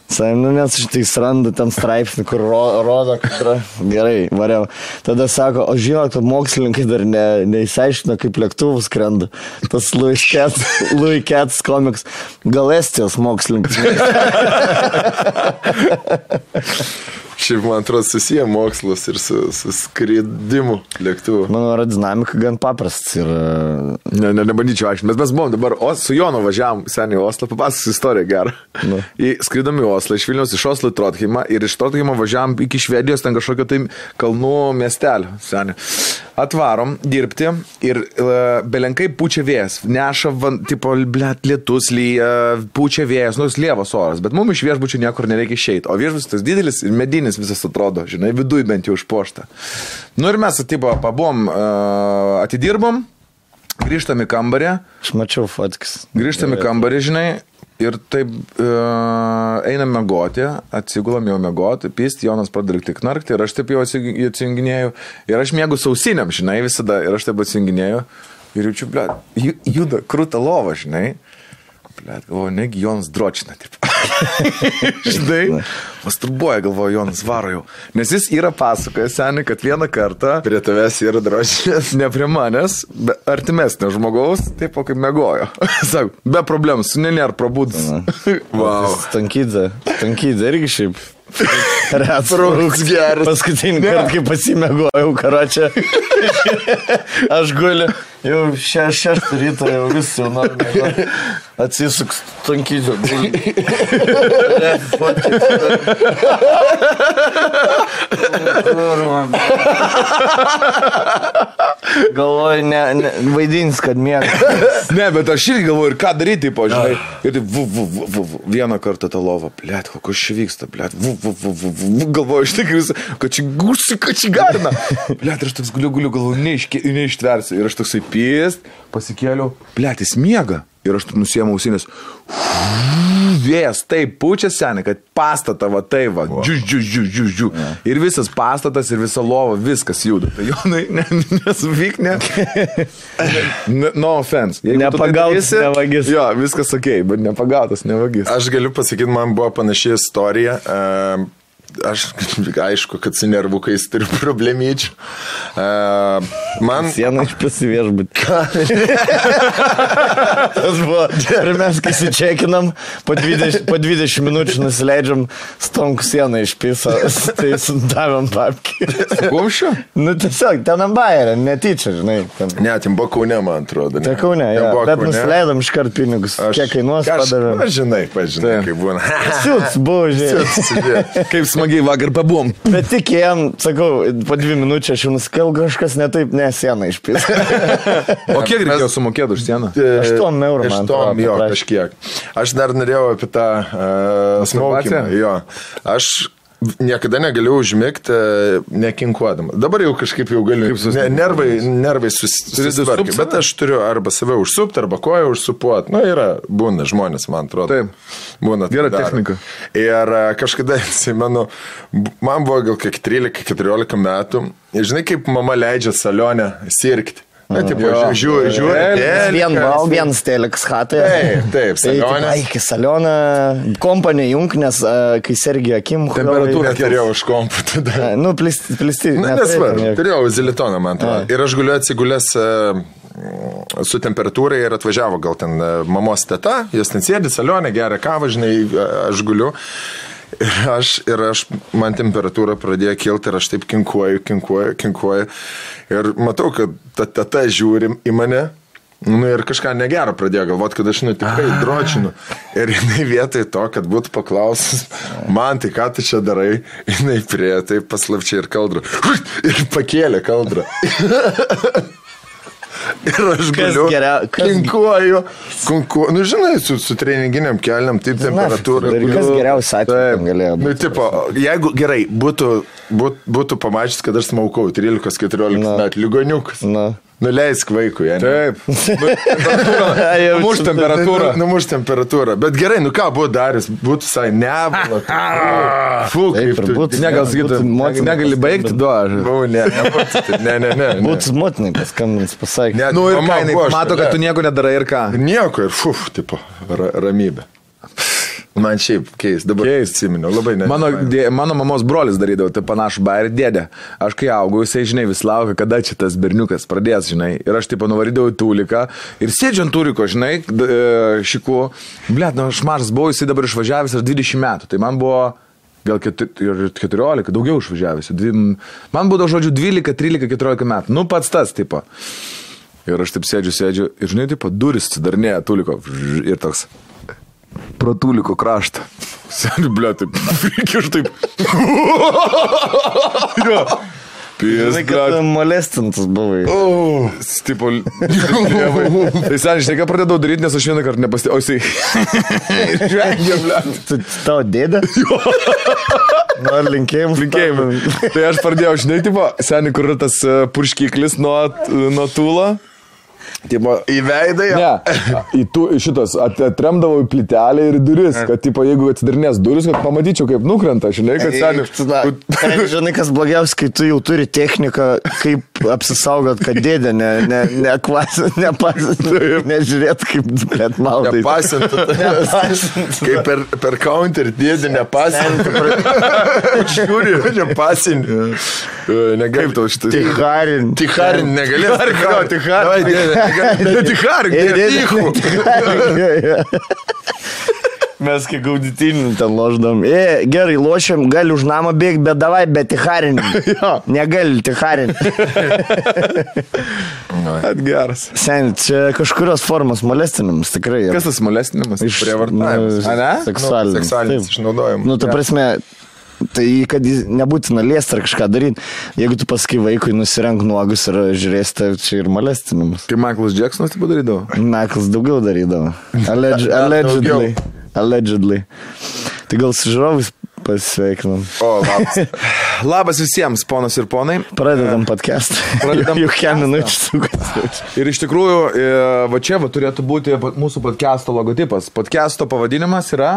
Speaker 1: Saim, nu, nes šitai randa ten straipsnį, kur ro, rodo, kad yra gerai, variau. Tada sako, o žinot, kad mokslininkai dar ne, neįsiaiškino, kaip lėktuvus skrenda. Tas Louis Cats, Louis Cats komiks. Gal Estijos mokslininkas.
Speaker 3: Šiaip man atrodo susiję mokslas ir su, su skridimu lėktuvu.
Speaker 1: Mano aerodinamika gan paprastas ir
Speaker 2: Ne, ne, nebandyčiau aiškinti, bet mes buvom dabar o, su Jonu važiavam seniai į Oslą, papasakosiu istoriją gerą.
Speaker 1: Nu.
Speaker 2: Į, skridom į Oslą, iš Vilnius iš Oslo į Trotheimą ir iš Trotheimo važiavam iki Švedijos, ten kažkokio tai kalnų miestelio seniai. Atvarom dirbti ir uh, belenkai pučia vėjas, neša, van, tipo, blėt, lietus, lyja, pučia vėjas, nors lievas oras, bet mums iš viešbučių niekur nereikia išeiti, o viešbutis tas didelis ir medinis visas atrodo, žinai, viduj bent jau užpošta. Nu ir mes, tipo, pabom, uh, atidirbom, grįžtam į kambarį.
Speaker 1: aš mačiau fotkis.
Speaker 2: Grįžtam į kambarį, žinai, ir taip e, einam mėgoti, atsigulam jau mėgoti, pysti, Jonas pradeda tik narkti ir aš taip jau atsi- atsijunginėjau. Ir aš mėgau sausiniam, žinai, visada, ir aš taip atsijunginėjau. Ir jaučiu, ble, juda krūta lova, žinai. Ble, galvoju, negi Jonas dročina, taip. žinai, masturbuoja, galvoju, Jonas varo jau. Nes jis yra pasakojęs, seniai, kad vieną kartą
Speaker 3: Prie tavęs yra drožinės.
Speaker 2: ne prie manęs, be artimesnio žmogaus, taip kaip mėgojo. Sako, be problemų, su nenėr prabūdus.
Speaker 3: Wow.
Speaker 1: Stankydė. Stankydė irgi šiaip. Rats
Speaker 3: Rūks geras.
Speaker 1: Paskutinį kartą, kai pasimėgojau karočią. Aš guliu, jau še, šeštą rytą, jau vis jau noriu. Atsisuks tankydžio. Galvoju, ne, ne, vaidins, kad mėga.
Speaker 2: Ne, bet aš irgi galvoju, ir ką daryti, po žinai. Ir taip, vu, vu, vu, vu, vu, vieną kartą tą lovą, blėt, kokios čia vyksta, blėt, vu, vu, vu, vu, vu, vu, galvoju, iš tikrųjų, kad čia gusi, kad čia garna. Blėt, ir aš toks guliu, guliu, galvoju, neištversiu. Ir aš toksai pėst, pasikėliau, blėt, jis miega. Ir aš nusiemu ausinės. Vėjas taip pučia seniai, kad pastatą va tai va, džiu, džiu, džiu, džiu, džiu. Ir visas pastatas, ir visa lova, viskas juda. Tai Jonai, ne, nesuvyk, ne. No offense. Tai
Speaker 1: Nepagautas
Speaker 2: darysi-
Speaker 1: nevagis.
Speaker 2: Jo, viskas ok, bet nepagautas nevagis.
Speaker 3: Aš galiu pasakyti, man buvo panaši istorija. Ehm, Aš, aišku, kad su nervukais turiu problemyčių. Ehm, Man,
Speaker 1: Sieną iš pasiviešbut. Tas buvo. Ir mes, kai sičekinam, po 20, po 20 minučių nusileidžiam stonku sieną iš piso, tai sudavėm papkį.
Speaker 2: Kumščiu?
Speaker 1: Nu tiesiog, ten ant bairė, netyčia, žinai. Ten.
Speaker 3: ne, tim buvo kaune, man atrodo. ne?
Speaker 1: Tai kaune,
Speaker 3: Ten
Speaker 1: ja, bet
Speaker 3: Kaune.
Speaker 1: nusileidom iškart pinigus. Aš, Kiek kainuos,
Speaker 3: Aš-
Speaker 1: padavėm.
Speaker 3: Na, žinai, pažinai,
Speaker 2: Taip.
Speaker 3: kaip būna.
Speaker 1: Siūts buvo, žinai.
Speaker 3: Susidėjo.
Speaker 2: Kaip smagiai vakar pabūm.
Speaker 1: Bet tik jam, sakau, po dvi minutės aš jau nusikėl kažkas netaip, ne sieną iš piso.
Speaker 2: O kiek reikėjo sumokėti už sieną?
Speaker 1: Aštuom eurų, man
Speaker 3: Aštuom,
Speaker 1: atrodo,
Speaker 3: jo,
Speaker 1: paprašė.
Speaker 3: kažkiek. Aš dar norėjau apie tą uh,
Speaker 2: Masturbaciją?
Speaker 3: smokimą. Jo. Aš niekada negaliu užmigti e, nekinkuodamas. Dabar jau kažkaip jau galiu. Ne, nervai, nervai susitvarkė. Bet aš turiu arba save užsupti, arba koją užsupuoti. Nu, yra, būna žmonės, man atrodo.
Speaker 2: Taip.
Speaker 3: Būna. tai
Speaker 2: Gera
Speaker 3: daro.
Speaker 2: technika.
Speaker 3: Ir e, kažkada, atsimenu, man buvo gal kiek 13-14 metų. Žinai, kaip mama leidžia salonę sirgti. Na, taip, žiūri, žiūri.
Speaker 1: Vien val, vienas telekas hatai.
Speaker 3: Taip, taip, salionė.
Speaker 1: Iki salioną kompanį jung, nes a, kai sergi akim,
Speaker 2: Temperatūra
Speaker 3: Neturėjau už kompų tada.
Speaker 1: Nu, plisti. plisti
Speaker 3: Na, nesvarbu, turėjau zilitoną, man atrodo. Ir aš guliu atsigulęs e, su temperatūra ir atvažiavo gal ten e, mamos teta, jos ten sėdi salonė, geria kavą, žinai, e, aš guliu. Ir aš, ir aš, man temperatūra pradėjo kilti ir aš taip kinkuoju, kinkuoju, kinkuoju. Ir matau, kad ta teta žiūri į mane. Nu ir kažką negero pradėjo galvoti, kad aš nu tikrai dročinu. Ir jinai vietoj to, kad būtų paklausus, man tai ką tu čia darai, jinai prie tai paslapčiai ir kaldrą. Ir pakėlė kaldrą. Ir aš galiu.
Speaker 1: geria- kas-
Speaker 3: Kinkuoju. Kunkuoju. Nu, žinai, su, su treninginiam keliam, taip temperatūra.
Speaker 1: Ir kas geriausia atveju galėjo
Speaker 3: Nu,
Speaker 1: būti.
Speaker 3: tipo, jeigu gerai, būtų, būt, būtų pamačius, kad aš smaukau 13-14
Speaker 1: Na.
Speaker 3: metų, ligoniukas.
Speaker 1: Na.
Speaker 3: Nuleisk vaikui, ne?
Speaker 2: Taip.
Speaker 1: Jau
Speaker 2: Muš
Speaker 1: čia-
Speaker 2: temperatūrą.
Speaker 3: Nu, numuš temperatūrą. Bet gerai, nu ką buvo daręs, būtų visai nevala. Fu,
Speaker 1: Taip
Speaker 3: kaip
Speaker 1: ir
Speaker 3: tu.
Speaker 1: būtų.
Speaker 2: Ne, gal sakytų,
Speaker 1: Būtų motina
Speaker 2: negali baigti, du aš.
Speaker 3: Buvau, ne, ne, ne, ne. ne.
Speaker 1: Būtų motinai paskambins, pasakė.
Speaker 3: Ne,
Speaker 2: Nu ir ką, mato, kad tu nieko nedarai ir ką.
Speaker 3: Nieko ir fuf, tipo, ra, ramybė. Man šiaip keis, dabar
Speaker 2: Keist.
Speaker 3: atsiminiau, labai ne.
Speaker 2: Mano, dė, mano mamos brolis darydavo tai panašų bairį dėdė. Aš kai augau, jisai, žinai, vis laukia, kada čia tas berniukas pradės, žinai. Ir aš taip nuvarydavau į tūliką ir sėdžiant tūliko, žinai, e, šiku. Blet, nu aš mažas buvau, jisai dabar išvažiavęs ar 20 metų. Tai man buvo gal keti- ir 14, daugiau išvažiavęs. Man būdavo žodžiu 12, 13, 14 metų. Nu pats tas, tipo. Ir aš taip sėdžiu, sėdžiu ir, žinai, tipo, duris atsidarnėja tūliko ir toks pro tūliko kraštą. Seniai, ble, taip, aš taip. jo.
Speaker 1: Žinai, kad
Speaker 2: ble.
Speaker 1: molestintas buvai.
Speaker 2: O, tipo, tėvai. tai seniai, žinai, ką pradėjau daryti, nes aš vieną kartą nepastebėjau. O jisai. Žvengia, ble.
Speaker 1: Tu tavo dėdė? Nu, ar linkėjim.
Speaker 2: Linkėjimai. Tai aš pradėjau, žinai, tipo, seniai, kur yra tas e, purškiklis nuo, nuo tūlo. Tipo,
Speaker 3: Į veidą jo.
Speaker 2: Ne, į tų, šitas at- atremdavau į plytelę ir duris, kad, tipo, jeigu atsidarnės duris, kad pamatyčiau, kaip nukrenta, žinai, kad seniai.
Speaker 1: Žinai, kas blogiausia, kai tu jau turi techniką, kaip apsisaugot, kad dėdė ne, ne, ne kvasė, ne pasė, nežiūrėt, kaip, blėt, maldai.
Speaker 3: Nepasintų. Kaip per, per counter dėdė nepasintų. Žiūri, nepasintų. Negaip tau šitą.
Speaker 1: Ticharin.
Speaker 3: Ticharin negalės.
Speaker 2: Ticharin, Ticharin,
Speaker 3: dėdė.
Speaker 1: Mes kaip gauditinį ten loždam. E, gerai, lošiam, gali už namą bėgti, bet davai, bet ticharin. Negali ticharin.
Speaker 2: At geras.
Speaker 1: Sen, čia kažkurios formos molestinimas tikrai. yra.
Speaker 2: Kas tas molestinimas?
Speaker 1: Iš
Speaker 3: prievartavimas.
Speaker 1: nu,
Speaker 2: ne?
Speaker 1: Seksualinis.
Speaker 3: Seksualinis
Speaker 1: Taip.
Speaker 3: išnaudojimas.
Speaker 1: Nu, ta prasme, tai kad jis nebūtina liesti ar kažką daryti. Jeigu tu pasakai vaikui nusirenk nuogus ir žiūrėsi, tai čia ir molestinimas.
Speaker 2: Kaip Michaelas Jacksonas tai padarydavo?
Speaker 1: Meklas daugiau darydavo. Alleg allegedly. Allegedly. Tai gal su žiūrovais pasveikinam.
Speaker 3: O, labas.
Speaker 2: Labas visiems, ponos ir ponai.
Speaker 1: Pradedam podcastą.
Speaker 2: Pradedam
Speaker 1: Jau kem minučių sukas.
Speaker 2: Ir iš tikrųjų, e, va čia va, turėtų būti mūsų podcast'o logotipas. Podcast'o pavadinimas yra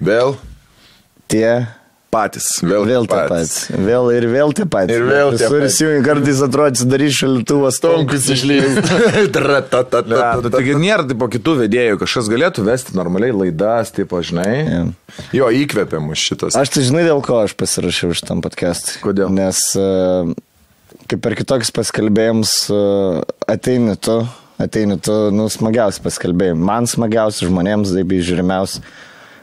Speaker 3: Vėl.
Speaker 1: Tie.
Speaker 2: Patys.
Speaker 3: Vėl,
Speaker 1: Vėl tie patys. Vėl ir vėl tie patys.
Speaker 3: Ir vėl tie
Speaker 1: Visur
Speaker 3: patys.
Speaker 1: įsijungi, kartais atrodo, darys šalituvas
Speaker 3: Tonkus
Speaker 2: nu, taigi nėra tipo kitų vedėjų, kažkas galėtų vesti normaliai laidas, tipo, žinai.
Speaker 1: Ja.
Speaker 3: Jo, įkvėpė mus šitas.
Speaker 1: Aš tai žinai, dėl ko aš pasirašiau šitam podcast'ui.
Speaker 2: Kodėl?
Speaker 1: Nes e, kaip per kitokius paskalbėjimus e, ateini tu, ateini tu, nu, smagiausi paskalbėjimai. Man smagiausi, žmonėms taip žiūrimiausi.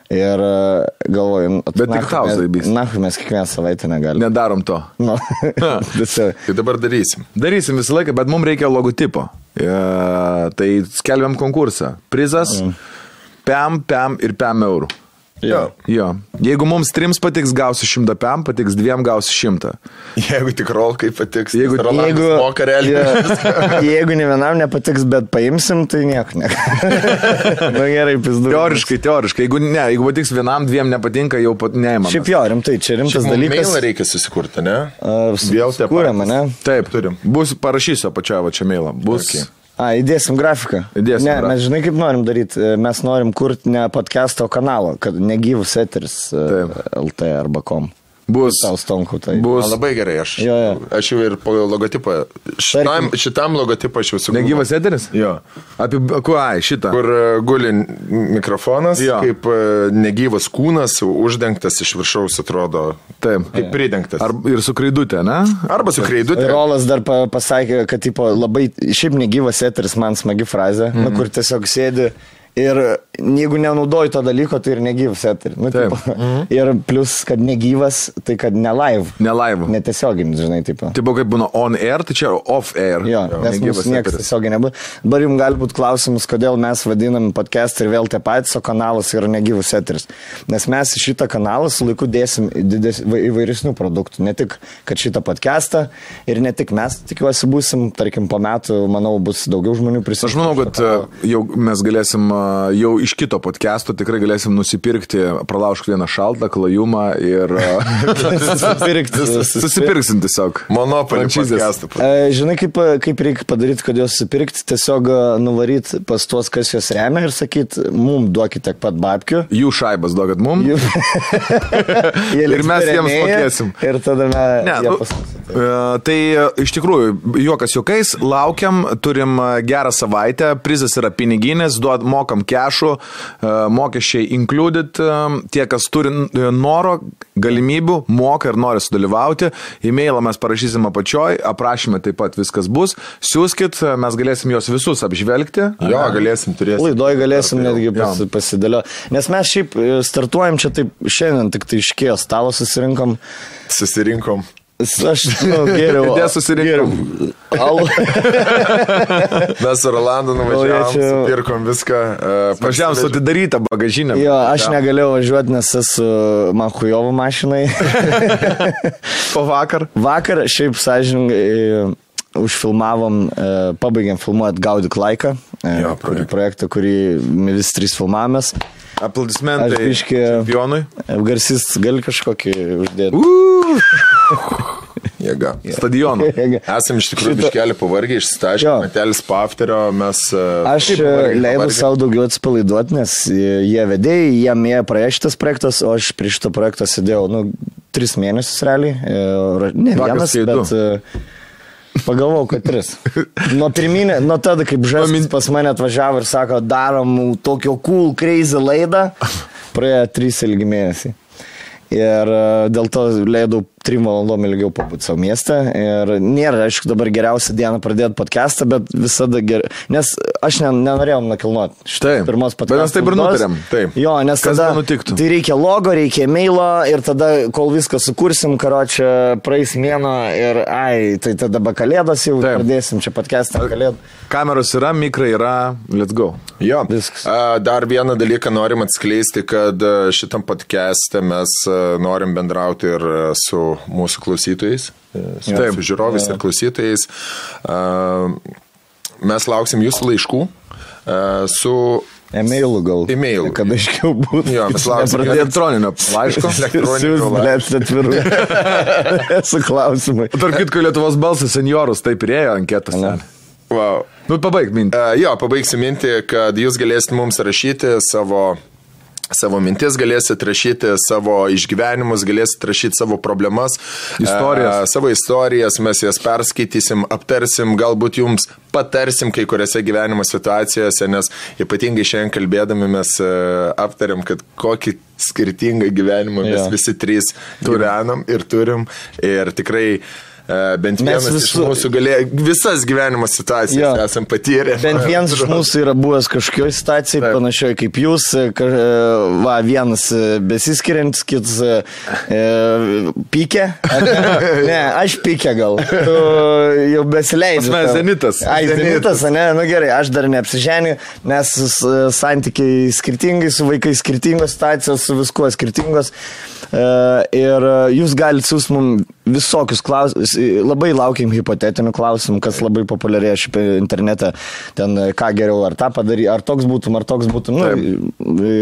Speaker 1: Ir e, galvoju, nu,
Speaker 2: Bet tik tau zaibys.
Speaker 1: Nachui mes kiekvieną savaitę negalime.
Speaker 2: Nedarom to.
Speaker 1: Nu.
Speaker 3: Tai dabar darysim.
Speaker 2: Darysim visą laiką, bet mums reikia logotipo. E, tai skelbiam konkursą. Prizas. PM, PM ir PM eurų.
Speaker 3: Jo.
Speaker 2: Jo. Jeigu mums trims patiks, gausi šimtą pem, patiks dviem, gausi šimtą.
Speaker 3: Jeigu tik rolkai patiks,
Speaker 2: Jeigu-
Speaker 1: Jeigu,
Speaker 3: moka realiai.
Speaker 1: Jo, jeigu ne vienam nepatiks, bet paimsim, tai nieko ne. Na gerai, pizdu.
Speaker 2: Teoriškai, teoriškai. Jeigu ne, jeigu patiks vienam, dviem nepatinka, jau pat neįmanoma.
Speaker 1: Šiaip jo, rimtai, čia rimtas
Speaker 3: Mums
Speaker 1: dalykas.
Speaker 3: mailą reikia susikurti, ne? Vėl tie
Speaker 1: kūrėme, ne?
Speaker 2: Taip,
Speaker 3: Turim.
Speaker 2: Bus, parašysiu apačioje va čia mailą. Bus.
Speaker 3: Okay.
Speaker 1: A, įdėsim grafiką.
Speaker 2: Įdėsim
Speaker 1: ne,
Speaker 2: grafiką.
Speaker 1: mes žinai, kaip norim daryti. Mes norim kurti ne podcast'o kanalą, kad negyvus eteris e,
Speaker 2: Taip.
Speaker 1: LT arba kom.
Speaker 2: Bus.
Speaker 1: Tau stonku tai.
Speaker 2: Bus.
Speaker 3: Man labai gerai, aš,
Speaker 1: Jo, jo.
Speaker 3: aš jau ir po logotipą. Šitam, šitam logotipą aš jau sugalvojau.
Speaker 2: Negyvas eteris?
Speaker 3: Jo.
Speaker 2: Apie, kuo, ai, šitą.
Speaker 3: Kur e, guli mikrofonas,
Speaker 2: Jo.
Speaker 3: kaip e, negyvas kūnas, uždengtas iš viršaus atrodo.
Speaker 2: Taip.
Speaker 3: Kaip pridengtas.
Speaker 2: Ar, ir su kraidutė, ne?
Speaker 3: Arba su kreidutė.
Speaker 1: Rolas dar pa, pasakė, kad tipo, labai, šiaip negyvas eteris, man smagi frazė, mm -hmm. nu, kur tiesiog sėdi ir jeigu nenaudoji to dalyko, tai ir negyvas eteris. Nu,
Speaker 2: Taip.
Speaker 1: tipo, mm -hmm. Ir plus, kad negyvas, tai kad ne live.
Speaker 2: Ne live.
Speaker 1: Netiesioginis, žinai, taip.
Speaker 2: Tai buvo kaip būna on air, tai čia off air.
Speaker 1: Jo, nes
Speaker 2: Negyvas
Speaker 1: mūsų niekas tiesiogiai nebus. Dabar jums gali būti klausimas, kodėl mes vadinam podcast ir vėl tie patys, o kanalas yra negyvus eteris. Nes mes šitą kanalą su laiku dėsim dides, va- įvairesnių produktų. Ne tik, kad šitą podcastą ir ne tik mes, tikiuosi, būsim, tarkim, po metų, manau, bus daugiau žmonių prisijungti.
Speaker 2: Aš manau, kad e, jau mes galėsim e, jau iš kito podcast'o tikrai galėsim nusipirkti, pralaužk vieną šaltą klajumą ir
Speaker 1: susipirkti.
Speaker 2: susipirksim tiesiog.
Speaker 3: Monopolį podcastą.
Speaker 1: Žinai, kaip, kaip reikia padaryti, kad juos supirkti, tiesiog nuvaryti pas tuos, kas juos remia ir sakyti, mum duokite tiek pat babkių.
Speaker 2: Jų šaibas duokat mum.
Speaker 1: Jų-
Speaker 2: Ir mes jiems mokėsim.
Speaker 1: Ir tada mes...
Speaker 2: Ne, nu, e, tai e, iš tikrųjų, juokas juokais, laukiam, turim e, gerą savaitę, prizas yra piniginės, duod, mokam kešų, e, mokesčiai included, e, tie, kas turi e, noro, galimybių, moka ir nori sudalyvauti, e-mailą mes parašysim apačioj, aprašymė taip pat viskas bus, siūskit, e, mes galėsim juos visus apžvelgti.
Speaker 3: Jo, galėsim turėti.
Speaker 1: Laidoj galėsim netgi pas,
Speaker 2: Jo.
Speaker 1: pasidėlioti. Nes mes šiaip startuojam čia taip šiandien, tik tai iškėjo stalo susirinkom.
Speaker 3: Susirinkom.
Speaker 1: Aš nu, geriau.
Speaker 2: Dėl susirinkom.
Speaker 1: Alų.
Speaker 3: Mes su Rolandu nuvažiavom,
Speaker 1: čia-
Speaker 3: supirkom viską. Uh,
Speaker 2: Važiavam su atidaryta bagažinė.
Speaker 1: Jo, aš negalėjau važiuoti, nes esu man hujovo mašinai.
Speaker 2: Po vakar.
Speaker 1: Vakar šiaip sąžininkai užfilmavom, e, pabaigėm filmuoti Gaudik laiką, e,
Speaker 3: Jo,
Speaker 1: kurį
Speaker 3: projektą.
Speaker 1: projektą, kurį mes vis trys filmavomės.
Speaker 2: Aplaudismentai.
Speaker 1: Biškį-
Speaker 2: Čempionui.
Speaker 1: Garsys gali kažkokį uždėti.
Speaker 3: Jėga.
Speaker 2: Stadionų.
Speaker 3: Esam iš tikrųjų
Speaker 1: Šitą-
Speaker 3: biškelį pavargę,
Speaker 1: Jo.
Speaker 3: išstaškę, matelis po afterio, mes... uh,
Speaker 1: Aš e, leidau savo daugiau atsipalaiduoti, nes e, jie vedėjai, jiem jie praėjo šitas projektas, o aš prie šito projekto sėdėjau, nu, tris mėnesius realiai. e, Ne
Speaker 2: Vakar
Speaker 1: vienas, bet e, pagalvojau, kad tris. Nuo pirminė, nuo tada, kaip žamis pas mane atvažiavo ir sako, darom tokio cool, crazy laidą, praėjo trys ilgi mėnesiai. Ir e, dėl to leidau trim valandom ilgiau pabūti savo mieste. Ir nėra, aišku, dabar geriausia diena pradėti podcastą, bet visada gerai. Nes aš ne, nenorėjau nakilnuoti.
Speaker 2: Taip.
Speaker 1: Pirmos
Speaker 2: Bet mes taip ir nutarėm.
Speaker 3: Taip.
Speaker 1: Jo, nes
Speaker 2: Kas
Speaker 1: tada
Speaker 2: benutiktų.
Speaker 1: Tai reikia logo, reikia mailo ir tada, kol viską sukursim, karo čia praeis mėno ir, ai, tai tada be kalėdos jau
Speaker 2: Taip.
Speaker 1: pradėsim čia podcastą kalėdų.
Speaker 2: Kameros yra, mikrai yra, let's go.
Speaker 3: Jo,
Speaker 1: Viskas.
Speaker 3: Dar vieną dalyką norim atskleisti, kad šitam podcast'e mes norim bendrauti ir su mūsų klausytojais, e, su
Speaker 2: Taip.
Speaker 3: žiūrovais ir klausytojais. A, Mes lauksim jūsų laiškų a, su...
Speaker 1: E-mailų gal.
Speaker 3: E-mailų.
Speaker 1: Kad aiškiau būtų.
Speaker 3: Jo, mes lauksim
Speaker 2: Elektroninio laiško.
Speaker 3: elektroninio
Speaker 1: Siūs, blėt, atvirų. Su klausimai.
Speaker 2: Tarp kitko, Lietuvos balsas seniorus taip ir ėjo anketas.
Speaker 3: Wow.
Speaker 2: Nu, pabaig mintį.
Speaker 3: Uh, jo, pabaigsiu mintį, kad jūs galėsite mums rašyti savo, savo mintis, galėsite rašyti savo išgyvenimus, galėsite rašyti savo problemas,
Speaker 2: Istorijas.
Speaker 3: Uh, savo istorijas, mes jas perskaitysim, aptarsim, galbūt jums patarsim kai kuriuose gyvenimo situacijose, nes ypatingai šiandien kalbėdami mes uh, aptarėm, kad kokį skirtingą gyvenimą mes
Speaker 1: Jo.
Speaker 3: visi trys gyvenam ir turim. Ir tikrai e, bent
Speaker 1: Mes
Speaker 3: vienas
Speaker 1: visų-
Speaker 3: iš mūsų galėjo, visas gyvenimo situacijas
Speaker 1: Jo.
Speaker 3: esam patyrę.
Speaker 1: Bent vienas iš mūsų yra buvęs kažkokioje situacijoje,
Speaker 3: Taip.
Speaker 1: panašioj kaip jūs, ka, e, va, vienas e, besiskiriantis, kitas e, e, pykė. Ne? aš pykė gal. Tu jau besileidžiu. Tau.
Speaker 2: zenitas.
Speaker 1: Ai, zenitas, ne, nu gerai, aš dar neapsiženį, nes santykiai skirtingai, su vaikais skirtingos situacijos, su viskuo skirtingos. E, Ir jūs galite siūsti mums visokius klausimus, labai laukiam hipotetinių klausimų, kas labai populiarėja šiaip internete, ten ką geriau, ar tą padaryti, ar toks būtum, ar toks būtum, nu, e,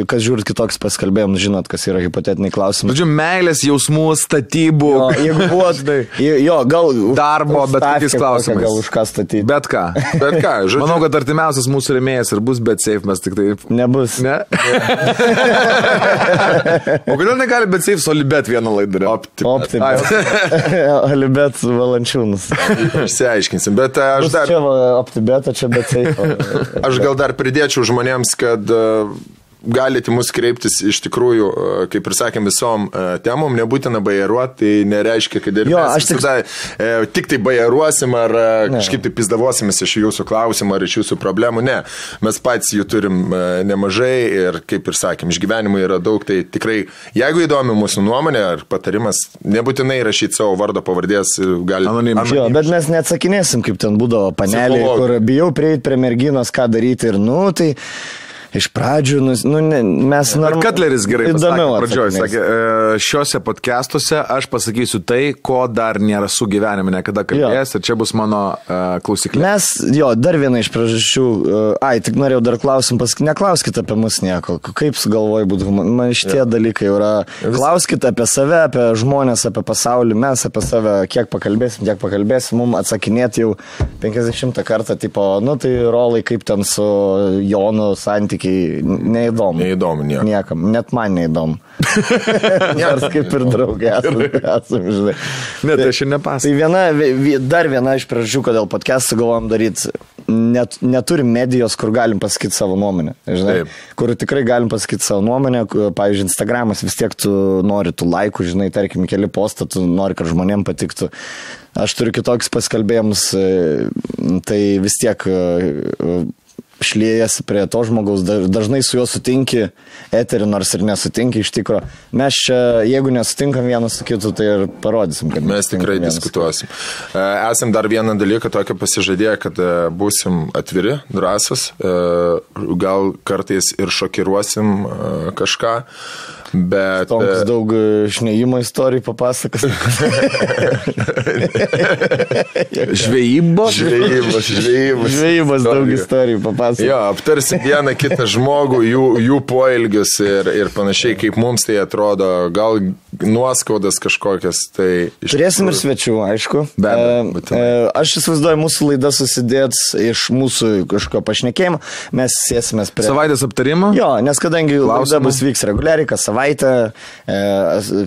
Speaker 1: kas žiūrit kitoks paskalbėjom, žinot, kas yra hipotetiniai klausimai.
Speaker 2: Žodžiu, meilės jausmų, statybų.
Speaker 1: Jo, jeigu buvo, jo, gal už-
Speaker 2: Darbo,
Speaker 1: už
Speaker 2: bet kokiais klausimais.
Speaker 1: Gal už ką statyti.
Speaker 2: Bet ką.
Speaker 3: Bet ką, žodžiu.
Speaker 2: Manau, kad artimiausias mūsų remėjas ir bus bet safe, mes tik tai...
Speaker 1: Nebus.
Speaker 2: Ne? o kodėl negali bet safe solibet vieną laidą?
Speaker 3: Opti.
Speaker 1: Optimas. Alibet valančiūnus.
Speaker 3: Išsiaiškinsim, bet aš
Speaker 1: Bus
Speaker 3: dar...
Speaker 1: Čia va, optibeta, čia bet seifo.
Speaker 3: Aš gal dar pridėčiau žmonėms, kad galite mus kreiptis iš tikrųjų, e, kaip ir sakėm, visom e, temom, nebūtina bajeruoti, tai nereiškia, kad ir
Speaker 1: Jo,
Speaker 3: mes
Speaker 1: tik-
Speaker 3: visada e, tik tai bajeruosim ar
Speaker 1: Ne.
Speaker 3: kažkaip tai pizdavosimės iš jūsų klausimų ar iš jūsų problemų. Ne, mes patys jų turim nemažai ir, kaip ir sakėm, išgyvenimų yra daug, tai tikrai, jeigu įdomi mūsų nuomonė ar patarimas, nebūtinai rašyti savo vardo pavardės, galite
Speaker 2: Anonimiškai.
Speaker 1: Jo, bet mes neatsakinėsim, kaip ten būdavo panelė, kur bijau prieiti prie merginos, ką daryti ir, nu, tai iš pradžių, nu, nu ne, mes norime.
Speaker 2: Katleris gerai
Speaker 1: įdomiau
Speaker 2: pradžioje. Sakė, e, šiuose podcastuose aš pasakysiu tai, ko dar nėra su gyvenime niekada kalbėjęs ir čia bus mano uh, klausyklė.
Speaker 1: Mes, jo, dar viena iš priežasčių, uh, ai, tik norėjau dar klausim, paskui neklauskite apie mus nieko, kaip sugalvoji būti human. Man šitie ja. dalykai yra, klauskite apie save, apie žmonės, apie pasaulį, mes apie save, kiek pakalbėsim, tiek pakalbėsim, mums atsakinėti jau 50 kartą, tipo, nu tai rolai kaip ten su Jonu santykiai, neįdomu.
Speaker 3: Neįdomu, nieko.
Speaker 1: Niekam, net man neįdomu. Nors kaip ir draugė esame, esame žinai.
Speaker 2: Ne, tai aš ir nepasakosiu.
Speaker 1: Tai viena, vi- vi- dar viena iš priežasčių, kodėl podcast'ą galvom daryti, net, neturim medijos, kur galim pasakyti savo nuomonę. Žinai,
Speaker 3: Taip.
Speaker 1: kur tikrai galim pasakyti savo nuomonę, pavyzdžiui, Instagramas vis tiek tu nori tų laikų, žinai, tarkim, keli postą, tu nori, kad žmonėm patiktų. Aš turiu kitokius paskalbėjimus, e, tai vis tiek e, šliejasi prie to žmogaus, da- dažnai su juo sutinki, eterį nors ir nesutinki iš tikrųjų. Mes čia, jeigu nesutinkam vienas su kitu, tai ir parodysim, kad
Speaker 3: Mes tikrai diskutuosim. E, Esam dar vieną dalyką tokio pasižadėję, kad e, būsim atviri, drąsus, e, gal kartais ir šokiruosim kažką, bet...
Speaker 1: Toms
Speaker 3: e,
Speaker 1: daug e, šneimo istorijų papasakos.
Speaker 2: Žvejybos.
Speaker 3: Žvejybos, žvejybos.
Speaker 1: Žvejybos daug istorijų papasakos.
Speaker 3: Jo, aptarsim vieną kitą žmogų, jų, jų poelgius ir, ir panašiai, kaip mums tai atrodo, gal nuoskaudas kažkokias. Tai iš
Speaker 1: Turėsim ir svečių, aišku.
Speaker 3: Be abejo,
Speaker 1: E, e, Aš įsivaizduoju, mūsų laida susidėts iš mūsų kažkokio pašnekėjimo. Mes sėsimės prie...
Speaker 2: Savaitės aptarimo.
Speaker 1: Jo, nes kadangi laida
Speaker 2: Klausimų?
Speaker 1: bus vyks reguliariai, kas savaitę, e,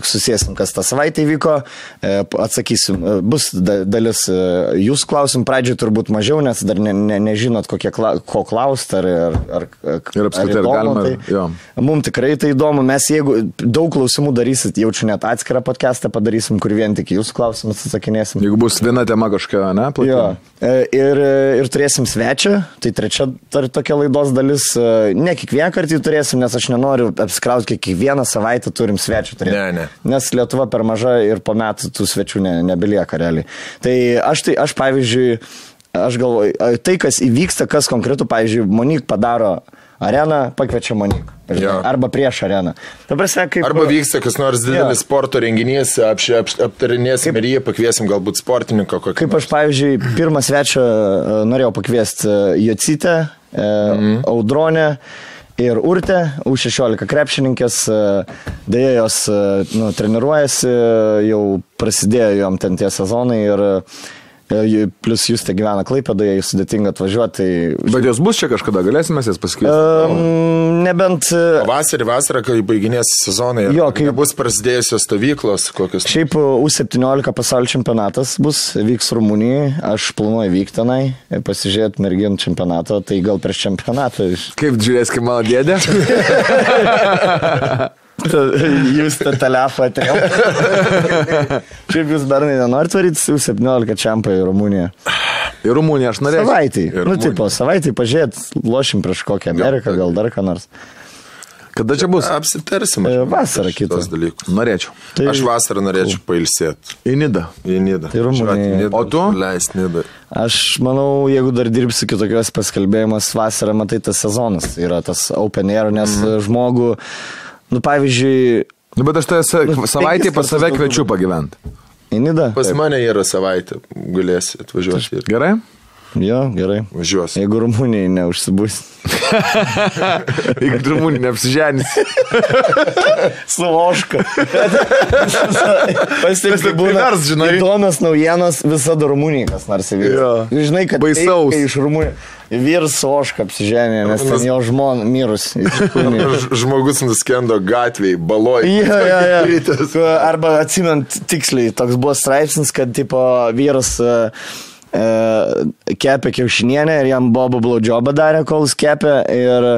Speaker 1: susėsim, kas tą savaitę įvyko, e, atsakysim, e, bus da, dalis jūsų klausimų, pradžioje turbūt mažiau, nes dar ne, ne, nežinot, kokie, kla, ko klausti, ar, ar, ar,
Speaker 2: Ir apskritai, ar galima,
Speaker 1: tai. Mums tikrai tai įdomu, mes jeigu daug klausimų darysit, jaučiu net atskirą podcastą padarysim, kur vien tik jūsų klausimus atsakinėsim.
Speaker 2: Jeigu bus viena tema kažkokia, ne, plati.
Speaker 1: Jo. E, Ir, ir turėsim svečią, tai trečia tar, tokia laidos dalis. e, Ne kiekvieną kartą jį turėsim, nes aš nenoriu apsikrauti, kiek kiekvieną savaitę turim svečių turėti.
Speaker 3: Ne, ne.
Speaker 1: Nes Lietuva per maža ir po metų tų svečių ne, nebelieka realiai. Tai aš, tai, aš pavyzdžiui, aš galvoju, a, tai kas įvyksta, kas konkretų, pavyzdžiui, Monik padaro areną, pakviečia Monik. žinai,
Speaker 3: Jo.
Speaker 1: Arba prieš areną. Prasme, kaip...
Speaker 3: Arba vyksta kas nors didelis
Speaker 1: Jo.
Speaker 3: sporto renginys, apš, apš, aptarinėsim ir jį pakviesim galbūt sportininką kokį.
Speaker 1: Kaip aš, pavyzdžiui, pirmą svečią e, norėjau pakviesti Jocitę, mhm. Audronę ir Urtę, U16 krepšininkės, dėja jos e, nu, treniruojasi, jau prasidėjo jom ten tie sezonai ir e, ji- plus jūs te gyvena Klaipėdoje, jūs sudėtinga atvažiuoti. Tai,
Speaker 2: Bet jos bus čia kažkada, galėsime jas pasikviesti.
Speaker 1: um, nebent e,
Speaker 3: Vasarį, vasarą, kai baiginės sezonai,
Speaker 1: Jo, kai-
Speaker 3: bus prasidėjusios stovyklos, kokios.
Speaker 1: Šiaip U17 pasaulio čempionatas bus, vyks Rumunijai, aš planuoju vykti tenai, pasižiūrėti merginų čempionatą, tai gal prieš čempionatą.
Speaker 2: Kaip žiūrės, kaip mano dėdė?
Speaker 1: Jūs tą telefą atėjau. Šiaip jūs bernai nenorite varyti su 17 čiampai į Rumuniją.
Speaker 2: Į Rumuniją aš norėčiau.
Speaker 1: Savaitai.
Speaker 3: Ir
Speaker 1: Nu, tipo, savaitai pažiūrėt, lošim prieš kokią Ameriką, gal dar ką nors.
Speaker 2: Kada čia bus?
Speaker 3: Apsitarsim.
Speaker 1: E, vasarą
Speaker 3: šitos
Speaker 1: kitą.
Speaker 3: dalykus.
Speaker 2: Norėčiau.
Speaker 1: Tai-
Speaker 3: Aš vasarą norėčiau pailsėti.
Speaker 2: Į Nidą.
Speaker 3: Į Nidą.
Speaker 1: Tai Rumunija.
Speaker 2: O tu?
Speaker 3: Leist Nidą.
Speaker 1: Aš manau, jeigu dar dirbsi kitokios paskalbėjimas vasarą, matai, tas sezonas yra tas open air, nes
Speaker 3: Mhm.
Speaker 1: žmogų, nu pavyzdžiui,
Speaker 2: Nu, bet aš tai
Speaker 1: Nu,
Speaker 2: savaitę pas save kviečiu pagyventi.
Speaker 1: į Nidą.
Speaker 3: Pas mane yra savaitė. Galėsi atvažiuoti ir
Speaker 2: Gerai?
Speaker 1: Jo, gerai.
Speaker 3: važiuosi.
Speaker 1: Jeigu Rumunijai neužsibus.
Speaker 2: Jeigu Rumunija neapsiženys.
Speaker 1: Su oška. Pasitaikai,
Speaker 2: Tai
Speaker 1: būna,
Speaker 2: privers, žinai.
Speaker 1: Įdomios naujienos visada Rumunijai kas nors įvyko.
Speaker 2: Jo.
Speaker 1: Žinai, kad
Speaker 2: Baisaus.
Speaker 1: tai, iš Rumunijos vyras su oška apsiženė, nes ten jo žmona mirus.
Speaker 3: Žmogus nuskendo gatvėje, baloj.
Speaker 1: Jo, jo, jo. Arba atsimint tiksliai, toks buvo straipsnis, kad tipo vyras uh, kepė kiaušinienę ir jam bobo blaudžiobą darė, kol jis kepė ir,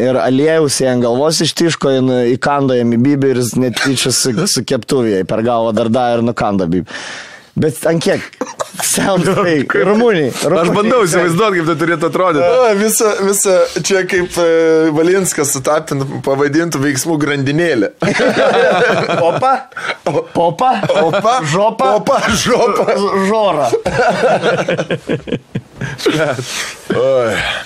Speaker 1: ir aliejus jai ant galvos ištiško, įkando jam į bibį ir jis netyčia su, su keptuvėje per galvą dar davė ir nukando bibį. Bet ant kiek? Sound fake. Rumuniai.
Speaker 2: Aš bandau įsivaizduoti, kaip tai turėtų atrodyti.
Speaker 3: Visa, visa, čia kaip e, Valinskas sutapint, pavadintų veiksmų grandinėlė.
Speaker 1: Popa? Popa?
Speaker 3: Opa,
Speaker 1: Žopa?
Speaker 3: Opa, žopa.
Speaker 1: Žora.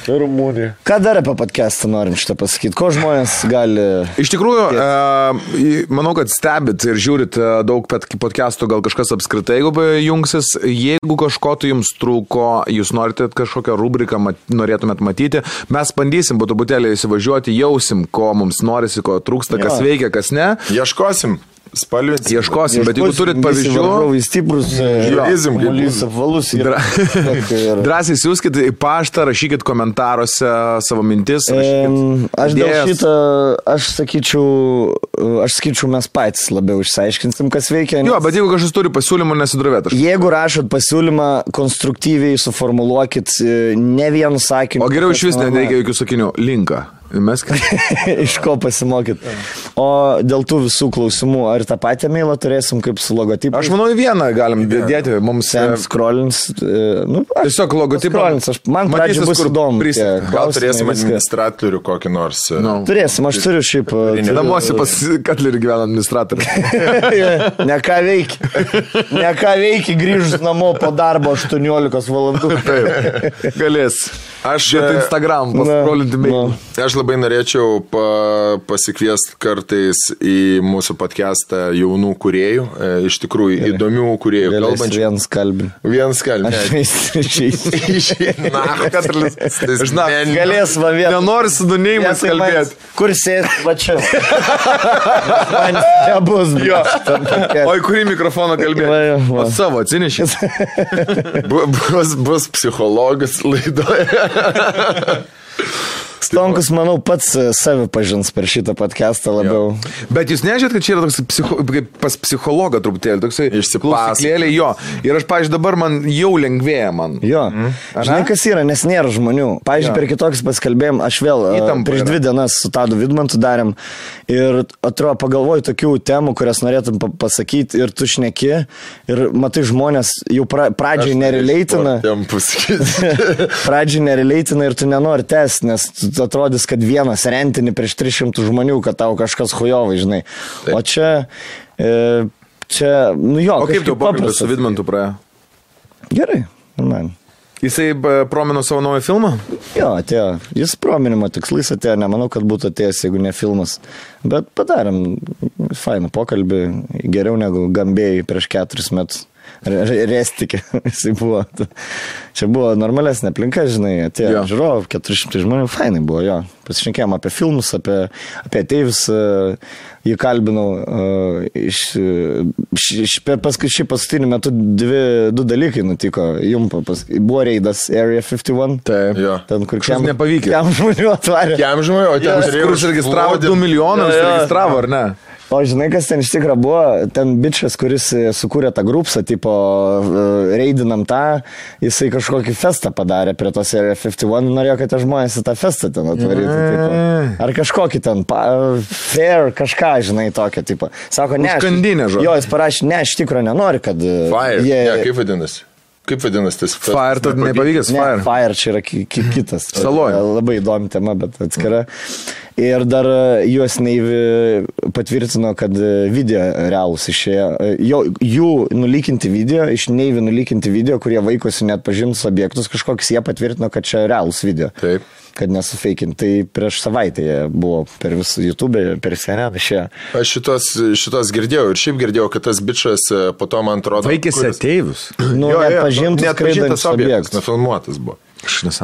Speaker 1: Rumunija. Ką dar apie podcastą norim šitą pasakyti? Ko žmonės gali...
Speaker 2: Iš tikrųjų, e, manau, kad stebit ir žiūrit e, daug podcastų, gal kažkas apskritai, jeigu jungsis, jeigu kažko tai jums trūko, jūs norite kažkokią rubriką, mat, norėtumėt matyti, mes bandysim po truputėlį įsivažiuoti, jausim, ko mums norisi, ko trūksta, kas
Speaker 1: Jo.
Speaker 2: veikia, kas ne.
Speaker 3: Ieškosim, spalvinsim.
Speaker 2: Ieškosim, bet jeigu turit pavyzdžių,
Speaker 1: Varžovai stiprus.
Speaker 3: Žiūrėsim, kaip bus.
Speaker 1: apvalus.
Speaker 2: Dra- drąsiai siūskit į paštą, rašykit komentaruose savo mintis. Rašykit
Speaker 1: Aš dėl šito, aš sakyčiau, aš sakyčiau, mes patys labiau išsiaiškinsim, kas veikia.
Speaker 2: Jo,
Speaker 1: nes
Speaker 2: bet jeigu kažkas turi pasiūlymų, nesidrovėt. Aš...
Speaker 1: Jeigu rašot pasiūlymą, konstruktyviai suformuluokit e, ne vienu sakiniu.
Speaker 2: O geriau iš vis nereikia jokių sakinių. Linką. Mes
Speaker 1: iš ko pasimokyt. O dėl tų visų klausimų, ar tą patį mailą turėsim kaip su logotipu?
Speaker 2: Aš manau, į vieną galim dėti. Mums
Speaker 1: Ten
Speaker 2: e,
Speaker 1: scrollins. e, Nu, aš,
Speaker 2: tiesiog logotipą.
Speaker 1: Scrollins, aš, man
Speaker 2: Matysis,
Speaker 1: bus
Speaker 2: kur
Speaker 1: įdomu.
Speaker 3: Gal turėsim administratorių kokį nors. e,
Speaker 2: No.
Speaker 1: Turėsim, aš turiu šiaip. turiu-
Speaker 2: Namuose pas Katlerį gyvena administratorius.
Speaker 1: ne ką veikia. Ne ką veikia grįžus namo po darbo 18 valandų.
Speaker 2: Taip. Galės.
Speaker 3: Aš,
Speaker 2: Žiūrėti
Speaker 3: e,
Speaker 2: Instagram,
Speaker 1: na.
Speaker 3: Aš labai norėčiau pa, pasikviesti kartais į mūsų podcastą jaunų kuriejų, e, iš tikrųjų įdomių kuriejų, kalbančių.
Speaker 1: vienas kalbin.
Speaker 3: Vienas kalbė.
Speaker 1: Aš išeisiu.
Speaker 3: Na, Katlis.
Speaker 2: Žinok,
Speaker 1: Galės va vienas.
Speaker 2: Nenori su dunėjimas
Speaker 1: Vietoj manęs,
Speaker 2: kalbėti.
Speaker 1: Kur sėdi, va čia. Man nebus.
Speaker 2: Jo. O į kurį mikrofoną kalbėti? O savo atsinešit.
Speaker 3: Bu, bus, bus psichologas laidoje. ハハハハ。
Speaker 1: Stonkus, manau, pats e, save pažins per šitą podcastą labiau.
Speaker 2: Bet jūs nežinot, kad čia yra toks psicho, pas psichologą truputėlį, toksai
Speaker 3: Išsipasakot.
Speaker 2: klausyklėlė, jo. Ir aš, pažiūrėjau, dabar man jau lengvėja man.
Speaker 1: Jo. Žinai,
Speaker 2: Ane?
Speaker 1: kas yra, nes nėra žmonių. Pavyzdžiui,
Speaker 2: Jo.
Speaker 1: per kitokius paskalbėjom, aš vėl e,
Speaker 2: Įtampa
Speaker 1: prieš
Speaker 2: yra.
Speaker 1: dvi dienas su Tadu Vidmantu darėm ir atrodo pagalvoju tokių temų, kurias norėtum pa- pasakyti ir tu šneki ir matai žmonės jau pra, pradžiai nereleitina.
Speaker 3: Jam pasakyti.
Speaker 1: Pradžiai nereleitina ir tu nenori tęsti, nes tu atrodys, kad vienas rentini prieš 300 žmonių, kad tau kažkas hujovai, žinai. O čia, e, čia, nu jo,
Speaker 2: O kaip tau pokalbis su Vidmantu praėjo?
Speaker 1: Gerai, man.
Speaker 2: Jisai e, promino savo naują filmą?
Speaker 1: Jo, atėjo. Jis prominimo tikslais atėjo, nemanau, kad būtų atėjęs, jeigu ne filmas. Bet padarėm fainą pokalbį, geriau negu gambėjai prieš keturis metus. Re- re- Restikė, jisai buvo. Čia buvo normalesnė aplinka, žinai, atėjo
Speaker 2: Jo.
Speaker 1: ja. žiūrovų, 400 žmonių, fainai buvo jo. Pasišnekėjom apie filmus, apie, apie ateivis, uh, jį kalbinau. Uh, iš, š, š, per paskui šį paskutinį metu dvi, du dalykai nutiko. Jums pas, buvo reidas Area 51.
Speaker 2: Taip.
Speaker 3: Jo.
Speaker 1: Ten, kur
Speaker 2: Kažkas nepavykė.
Speaker 1: Kiam žmonių atvarė.
Speaker 3: Jam žmonių, o ten
Speaker 2: Kur užregistravo 2 milijonus,
Speaker 1: Jo, jo.
Speaker 2: registravo, ar ne?
Speaker 1: O žinai, kas ten iš tikrųjų buvo? Ten bičias, kuris e, sukūrė tą grupsą, tipo, e, reidinam tą, jisai kažkokį festą padarė prie tos Area 51, norėjo, kad tie žmonės į tą festą ten atvarytų. Tipo. Ar kažkokį ten, pa, fair, kažką, ką, žinai, tokia, tipo. Sako, ne.
Speaker 2: Užkandinė, žodžiu.
Speaker 1: Jo, jis parašė, ne, aš tikrai nenoriu, kad... e,
Speaker 3: Fire.
Speaker 1: Jie,
Speaker 3: Ne, kaip vadinasi? Kaip vadinasi tas? tas-
Speaker 2: Fire, tad nepavykęs
Speaker 1: Ne,
Speaker 2: Fire.
Speaker 1: Fire čia yra ki ki kitas.
Speaker 2: Saloj.
Speaker 1: Labai įdomi tema, bet atskira. Ir dar e, US Navy patvirtino, kad e, video realūs išėjo. E, Jo, jų nulykinti video, iš Navy nulykinti video, kurie vaikosi net pažintus objektus kažkokius, jie patvirtino, kad čia realūs video.
Speaker 3: Taip.
Speaker 1: Kad nesufeikinti. Tai prieš savaitę jie buvo per visą YouTube, per CNN išėjo.
Speaker 3: Aš šitos, šitos girdėjau ir šiaip girdėjau, kad tas bičias e, po to man atrodo.
Speaker 2: Vaikėsi
Speaker 3: kuris-
Speaker 2: ateivius.
Speaker 1: Nu,
Speaker 3: Jo, jo,
Speaker 1: pažintus
Speaker 3: net pažintas objektas,
Speaker 1: objektus.
Speaker 3: nefilmuotas buvo.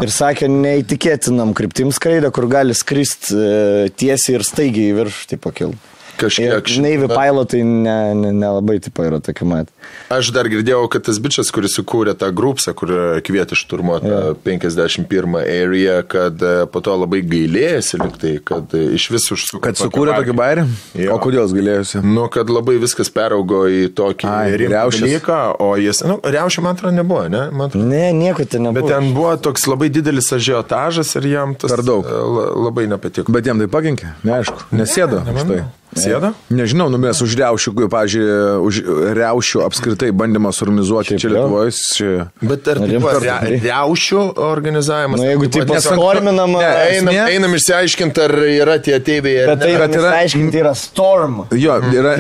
Speaker 1: Ir sakė, neįtikėtinam kryptim skraidą, kur gali skristi e, tiesiai ir staigiai į viršų, tai pakil.
Speaker 3: Kažkiek.
Speaker 1: Ir Navy pilotai nelabai ne, ne nelabai, tipo yra tokie mat.
Speaker 3: Aš dar girdėjau, kad tas bičias, kuris sukūrė tą grupsą, kur kvietė šturmuoti yeah. 51 area, kad e, po to labai gailėjasi liktai, kad e, iš visų užsukė.
Speaker 2: Kad sukūrė tokį bairį?
Speaker 3: Jo.
Speaker 2: O kodėl jis galėjusi?
Speaker 3: Nu, kad labai viskas peraugo į tokį dalyką, o jis, nu, riaušių man atrodo nebuvo, ne? Man atrodo.
Speaker 1: Ne, nieko ten nebuvo.
Speaker 3: Bet ten buvo toks labai didelis ažiotažas ir jam tas
Speaker 2: Per daug.
Speaker 3: e, la- labai nepatiko.
Speaker 2: Bet jam tai pakenkė? Neaišku. Nesėdo.
Speaker 3: Nemanau.
Speaker 2: Štai.
Speaker 3: Sėdo?
Speaker 2: Nežinau, nu mes už riaušių, pavyzdžiui, už riaušių apskritai bandymą suorganizuoti čia. Lietuvoje. Čia...
Speaker 3: Bet ar tai
Speaker 1: Rimtas
Speaker 3: ria-
Speaker 1: dalykas.
Speaker 3: riaušių organizavimas?
Speaker 1: Nu, jeigu taip
Speaker 3: tiesiog-
Speaker 1: paskorminama,
Speaker 2: Ne,
Speaker 3: Einam, einam išsiaiškinti, ar yra tie ateiviai.
Speaker 1: bet tai yra,
Speaker 2: yra-
Speaker 1: aiškinti, yra storm.
Speaker 2: Jo, yra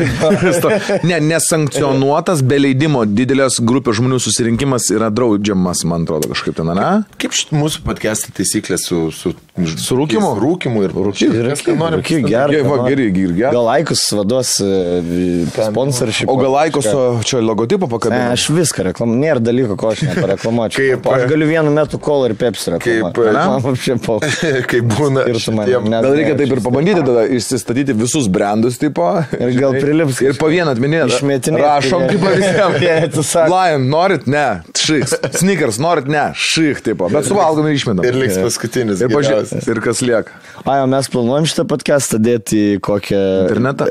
Speaker 2: ne, nesankcionuotas, be leidimo didelės grupės žmonių susirinkimas yra draudžiamas, man atrodo, kažkaip ten, ne?
Speaker 3: Kaip šit mūsų podcast'o taisyklės su, su,
Speaker 2: Su rūkymu?
Speaker 3: Rūkimu ir rūkymu.
Speaker 1: Rūky, gerai.
Speaker 2: Jei, va, geri, geri, geri.
Speaker 1: Gal Aikus vaduos e, sponsorship.
Speaker 2: O gal Aikoso čia logotipo
Speaker 1: Ne,
Speaker 2: pakabino?
Speaker 1: aš viską reklamuoju. Nėra dalyko, ko aš nepareklamuočiau.
Speaker 3: Kaip,
Speaker 1: aš
Speaker 3: e,
Speaker 1: galiu vienu metu kol ir pepsi reklamuoti.
Speaker 3: Kaip, e,
Speaker 1: Man apšė po.
Speaker 3: Kai būna.
Speaker 2: Gal reikia taip ir pabandyti tada išsistatyti visus brandus, tipo.
Speaker 1: Ir gal prilips
Speaker 2: Ir po vieną atminėti.
Speaker 1: Išmetinėt,
Speaker 2: Rašom,
Speaker 1: jie atsisako.
Speaker 2: Lion, norit? Ne. Šik. Sneakers, norit? Ne. Šik, tipo. Bet suvalgom ir išmetam.
Speaker 3: Ir liks paskutinis.
Speaker 2: Ir, paži...
Speaker 3: geriausias.
Speaker 2: ir kas lieka?
Speaker 1: Ai, o mes planuojam šitą podcastą dėti į kokią...
Speaker 2: Internetą?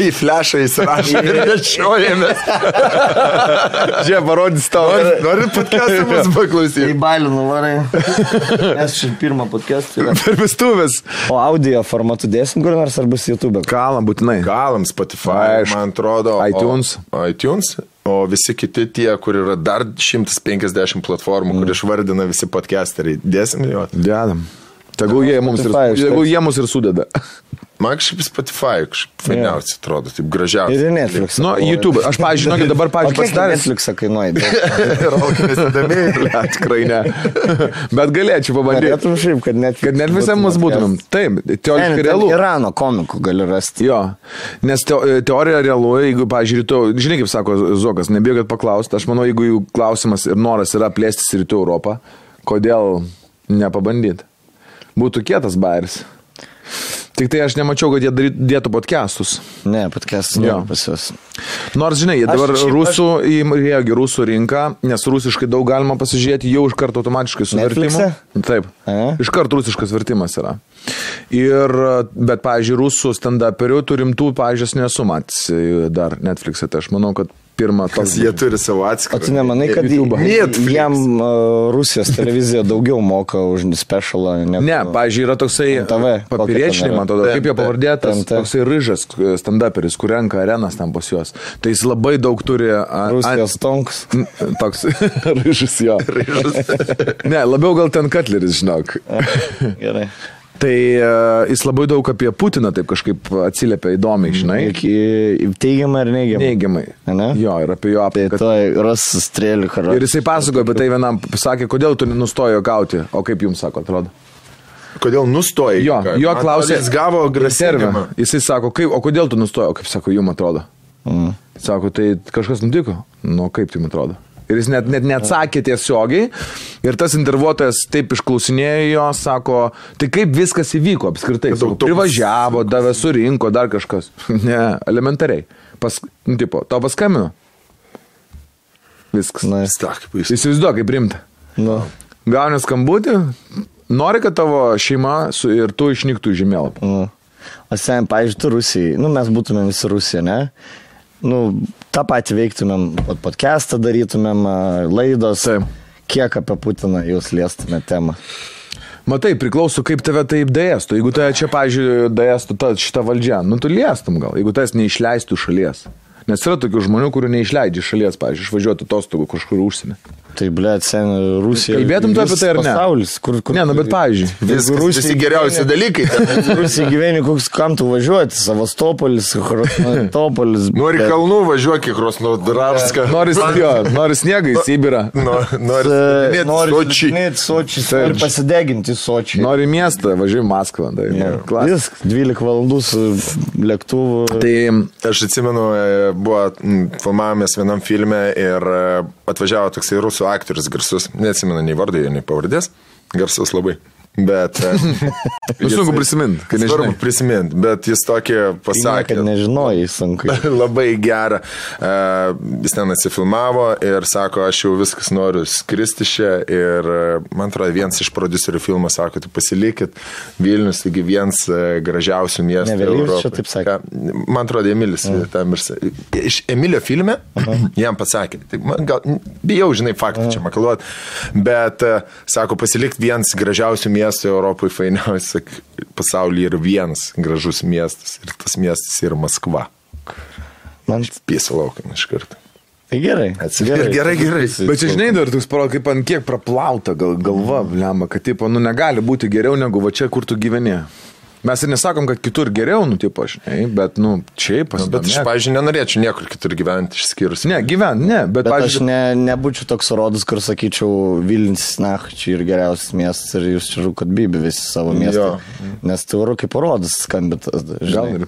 Speaker 3: Į flešą įsirašė ir nešiojamės.
Speaker 2: Čia parodys tau.
Speaker 3: Norit, norit podcast'ą mūsų paklausyti?
Speaker 1: Į balį nuvarai. Mes čia pirmą podcastą. yra.
Speaker 2: Per vestuvės.
Speaker 1: O audio formatu dėsim kur nors ar bus YouTube?
Speaker 2: Kalam būtinai.
Speaker 3: Galam Spotify, man atrodo.
Speaker 2: iTunes.
Speaker 3: O, iTunes. O visi kiti tie, kur yra dar 150 platformų, mm. kur išvardina visi podcasteriai, dėsim jo.
Speaker 2: Dedam. Tegul jie mums ir, tegul jie mus ir sudeda.
Speaker 3: Man kažkaip Spotify kažkaip fainiausiai atrodo, taip gražiausiai.
Speaker 1: Ir Netflix.
Speaker 2: Nu, YouTube. Aš, pavyzdžiui, žinokit, dabar,
Speaker 1: kiek
Speaker 2: pasidaręs.
Speaker 1: Netflixą kainuoja?
Speaker 2: Tikrai ne. Bet galėčiau pabandyti.
Speaker 1: Norėtum šiaip, kad Netflix.
Speaker 2: Kad net visai mus būtumėm. Taip, teoriškai realu.
Speaker 1: Irano komikų gali rasti.
Speaker 2: Jo, nes teo, teorija realu, jeigu, pažiūrėjau, žinai, kaip sako Zokas, nebijau, kad paklausti, aš manau, jeigu jų klausimas ir noras yra plėstis rytų Europą, kodėl nepabandyti? Būtų kietas bairis. Tik tai aš nemačiau, kad jie dėtų podcastus.
Speaker 1: Ne, podcastas
Speaker 2: Jo.
Speaker 1: ne pas juos.
Speaker 2: Nors, žinai, jie
Speaker 1: Aš
Speaker 2: dabar
Speaker 1: šiaip-
Speaker 2: rusų, įėjo rusų rinką, nes rusiškai daug galima pasižiūrėti jau iš karto automatiškai su vertimu.
Speaker 1: Netflixe?
Speaker 2: Taip.
Speaker 1: A?
Speaker 2: Iš karto rusiškas vertimas yra. Ir, bet, pavyzdžiui, rusų stand-uperių turimtų, pavyzdžiui, aš nesu matęs dar Netflix'e, tai aš manau, kad pirmą
Speaker 3: Kas jie turi savo
Speaker 1: O
Speaker 3: atskirą.
Speaker 1: tu nemanai, kad
Speaker 2: YouTube.
Speaker 1: Jam uh, Rusijos televizija daugiau moka už specialą? Negu...
Speaker 2: Ne, pavyzdžiui, yra toksai
Speaker 1: TV,
Speaker 2: papiriečiai, man atrodo, kaip jo
Speaker 3: TNT.
Speaker 2: toksai ryžas stand-uperis, kur renka arenas ten pas juos. Tai jis labai daug turi... a-
Speaker 1: Rusijos tonks.
Speaker 2: Toks ryžas jo. ne, labiau gal ten Katleris, žinok.
Speaker 1: Gerai.
Speaker 2: Tai uh, jis labai daug apie Putiną taip kažkaip atsiliepia įdomiai, žinai.
Speaker 1: Iki teigiamai ar neigiamai?
Speaker 2: Neigiamai.
Speaker 1: Ane?
Speaker 2: Jo, ir apie jo
Speaker 1: Tai
Speaker 2: aplinką.
Speaker 1: to ras strėlių karą.
Speaker 2: Ir jisai pasakojo apie tai vienam, sakė, kodėl tu nustojo gauti, o kaip jums sako, atrodo.
Speaker 3: Kodėl nustojai?
Speaker 2: Jo, jo klausė.
Speaker 3: Jis gavo
Speaker 2: Servę.
Speaker 3: grasinimą.
Speaker 2: Jisai sako, kaip, o kodėl tu nustojai, o kaip sako, jums atrodo.
Speaker 1: Mm.
Speaker 2: Sako, tai kažkas nutiko. Nu, kaip tai jums atrodo. Ir jis net, net neatsakė tiesiogiai. Ir tas intervuotojas taip išklausinėjo jo, sako, tai kaip viskas įvyko apskritai.
Speaker 3: Daug to-
Speaker 2: privažiavo, davė surinko, dar kažkas. ne, elementariai. Pas, nu, tipo, tau paskambino. Viskas.
Speaker 1: Na,
Speaker 3: jis.
Speaker 2: Įsivaizduok, kaip rimta.
Speaker 1: nu,
Speaker 2: Gauni skambutį, nori, kad tavo šeima su, ir tu išnyktų iš žemėlapio.
Speaker 1: nu. O sen, pavyzdžiui, tu Rusijai, nu mes būtumėm visi Rusija, ne? Nu, tą patį veiktumėm, pod- podcastą darytumėm, laidos.
Speaker 2: Taip.
Speaker 1: Kiek apie Putiną jūs liestumėte temą?
Speaker 2: Matai, priklauso, kaip tave taip dėstų. Jeigu tave čia, pažiūrėjau, dėstų ta, šitą valdžią, nu tu liestum gal, jeigu tas neišleistų šalies. Nes yra tokių žmonių, kurių neišleidžia iš šalies, pažiūrėjau, išvažiuoti atostogų kažkur užsienį.
Speaker 1: Tai, ble, sen Rusija.
Speaker 2: Kalbėtum tu apie tai ar ne?
Speaker 1: Pasaulis, kur, kur,
Speaker 2: Ne, nu bet pavyzdžiui.
Speaker 3: Viskas,
Speaker 1: Rusija
Speaker 3: visi geriausi dalykai.
Speaker 1: Rusija gyveni, koks kam tu važiuoti, Savastopolis, Krasnotopolis.
Speaker 3: Nori kalnų, važiuok į Krosnodarską.
Speaker 2: Nori, jo, nori sniegą į Sibirą.
Speaker 3: Nori
Speaker 1: Nori
Speaker 3: nori Sočį.
Speaker 1: Sočį, nori pasideginti Sočį.
Speaker 2: Nori miestą, važiuoji Maskvą. Tai, nu, klas.
Speaker 1: Vis 12 valandų su lėktuvu.
Speaker 2: tai
Speaker 3: Aš atsimenu, e, buvo, filmavomės vienam filme ir e, atvažiavo toksai rusų aktorius garsus, neatsimenu nei vardo, nei pavardės, garsus labai. Bet... e,
Speaker 2: Nu, sunku prisiminti, kai
Speaker 3: Svarbu
Speaker 2: nežinai.
Speaker 3: prisiminti, bet jis tokį pasakė.
Speaker 1: Kad nežinojai, sunku.
Speaker 3: labai gerą. Uh, jis ten atsifilmavo ir sako, aš jau viskas noriu skristi čia. Ir uh, man atrodo, vienas iš producerių filmo sako, tu pasilikit, Vilnius, taigi vienas gražiausių miestų.
Speaker 1: Ne,
Speaker 3: Europoj.
Speaker 1: čia taip sakė.
Speaker 3: Man atrodo, Emilis tam ir iš Emilio filme jam pasakė. Tai man gal, bijau, žinai, faktą čia makaluot, bet uh, sako, pasilikti vienas gražiausių miestų Europoje, fainiausias pasaulyje yra vienas gražus miestas ir tas miestas yra Maskva.
Speaker 1: Man
Speaker 3: Piesa laukiam iš karto.
Speaker 1: tai gerai.
Speaker 3: Gerai, gerai, gerai.
Speaker 2: Bet čia žinai, dar toks paro, kaip ant kiek praplauta gal, galva, lemma, kad, tipo, nu, negali būti geriau negu va čia, kur tu gyveni. Mes ir nesakom, kad kitur geriau, nu, tipo, žinai, bet, nu, čia
Speaker 3: Bet aš,
Speaker 2: pasidomėk.
Speaker 3: pažiūrėjau, nenorėčiau niekur kitur gyventi išskyrus.
Speaker 2: Ne, gyvent, ne, bet,
Speaker 1: Bet aš
Speaker 2: pavyzdžiui,
Speaker 1: ne, nebūčiau toks rodus, kur sakyčiau, Vilnius, na, čia ir geriausias miestas ir jūs čia rūkot bybį visi savo miestą.
Speaker 3: Jo.
Speaker 1: Nes tai oro kaip rodus skambitas.
Speaker 2: Gal ir.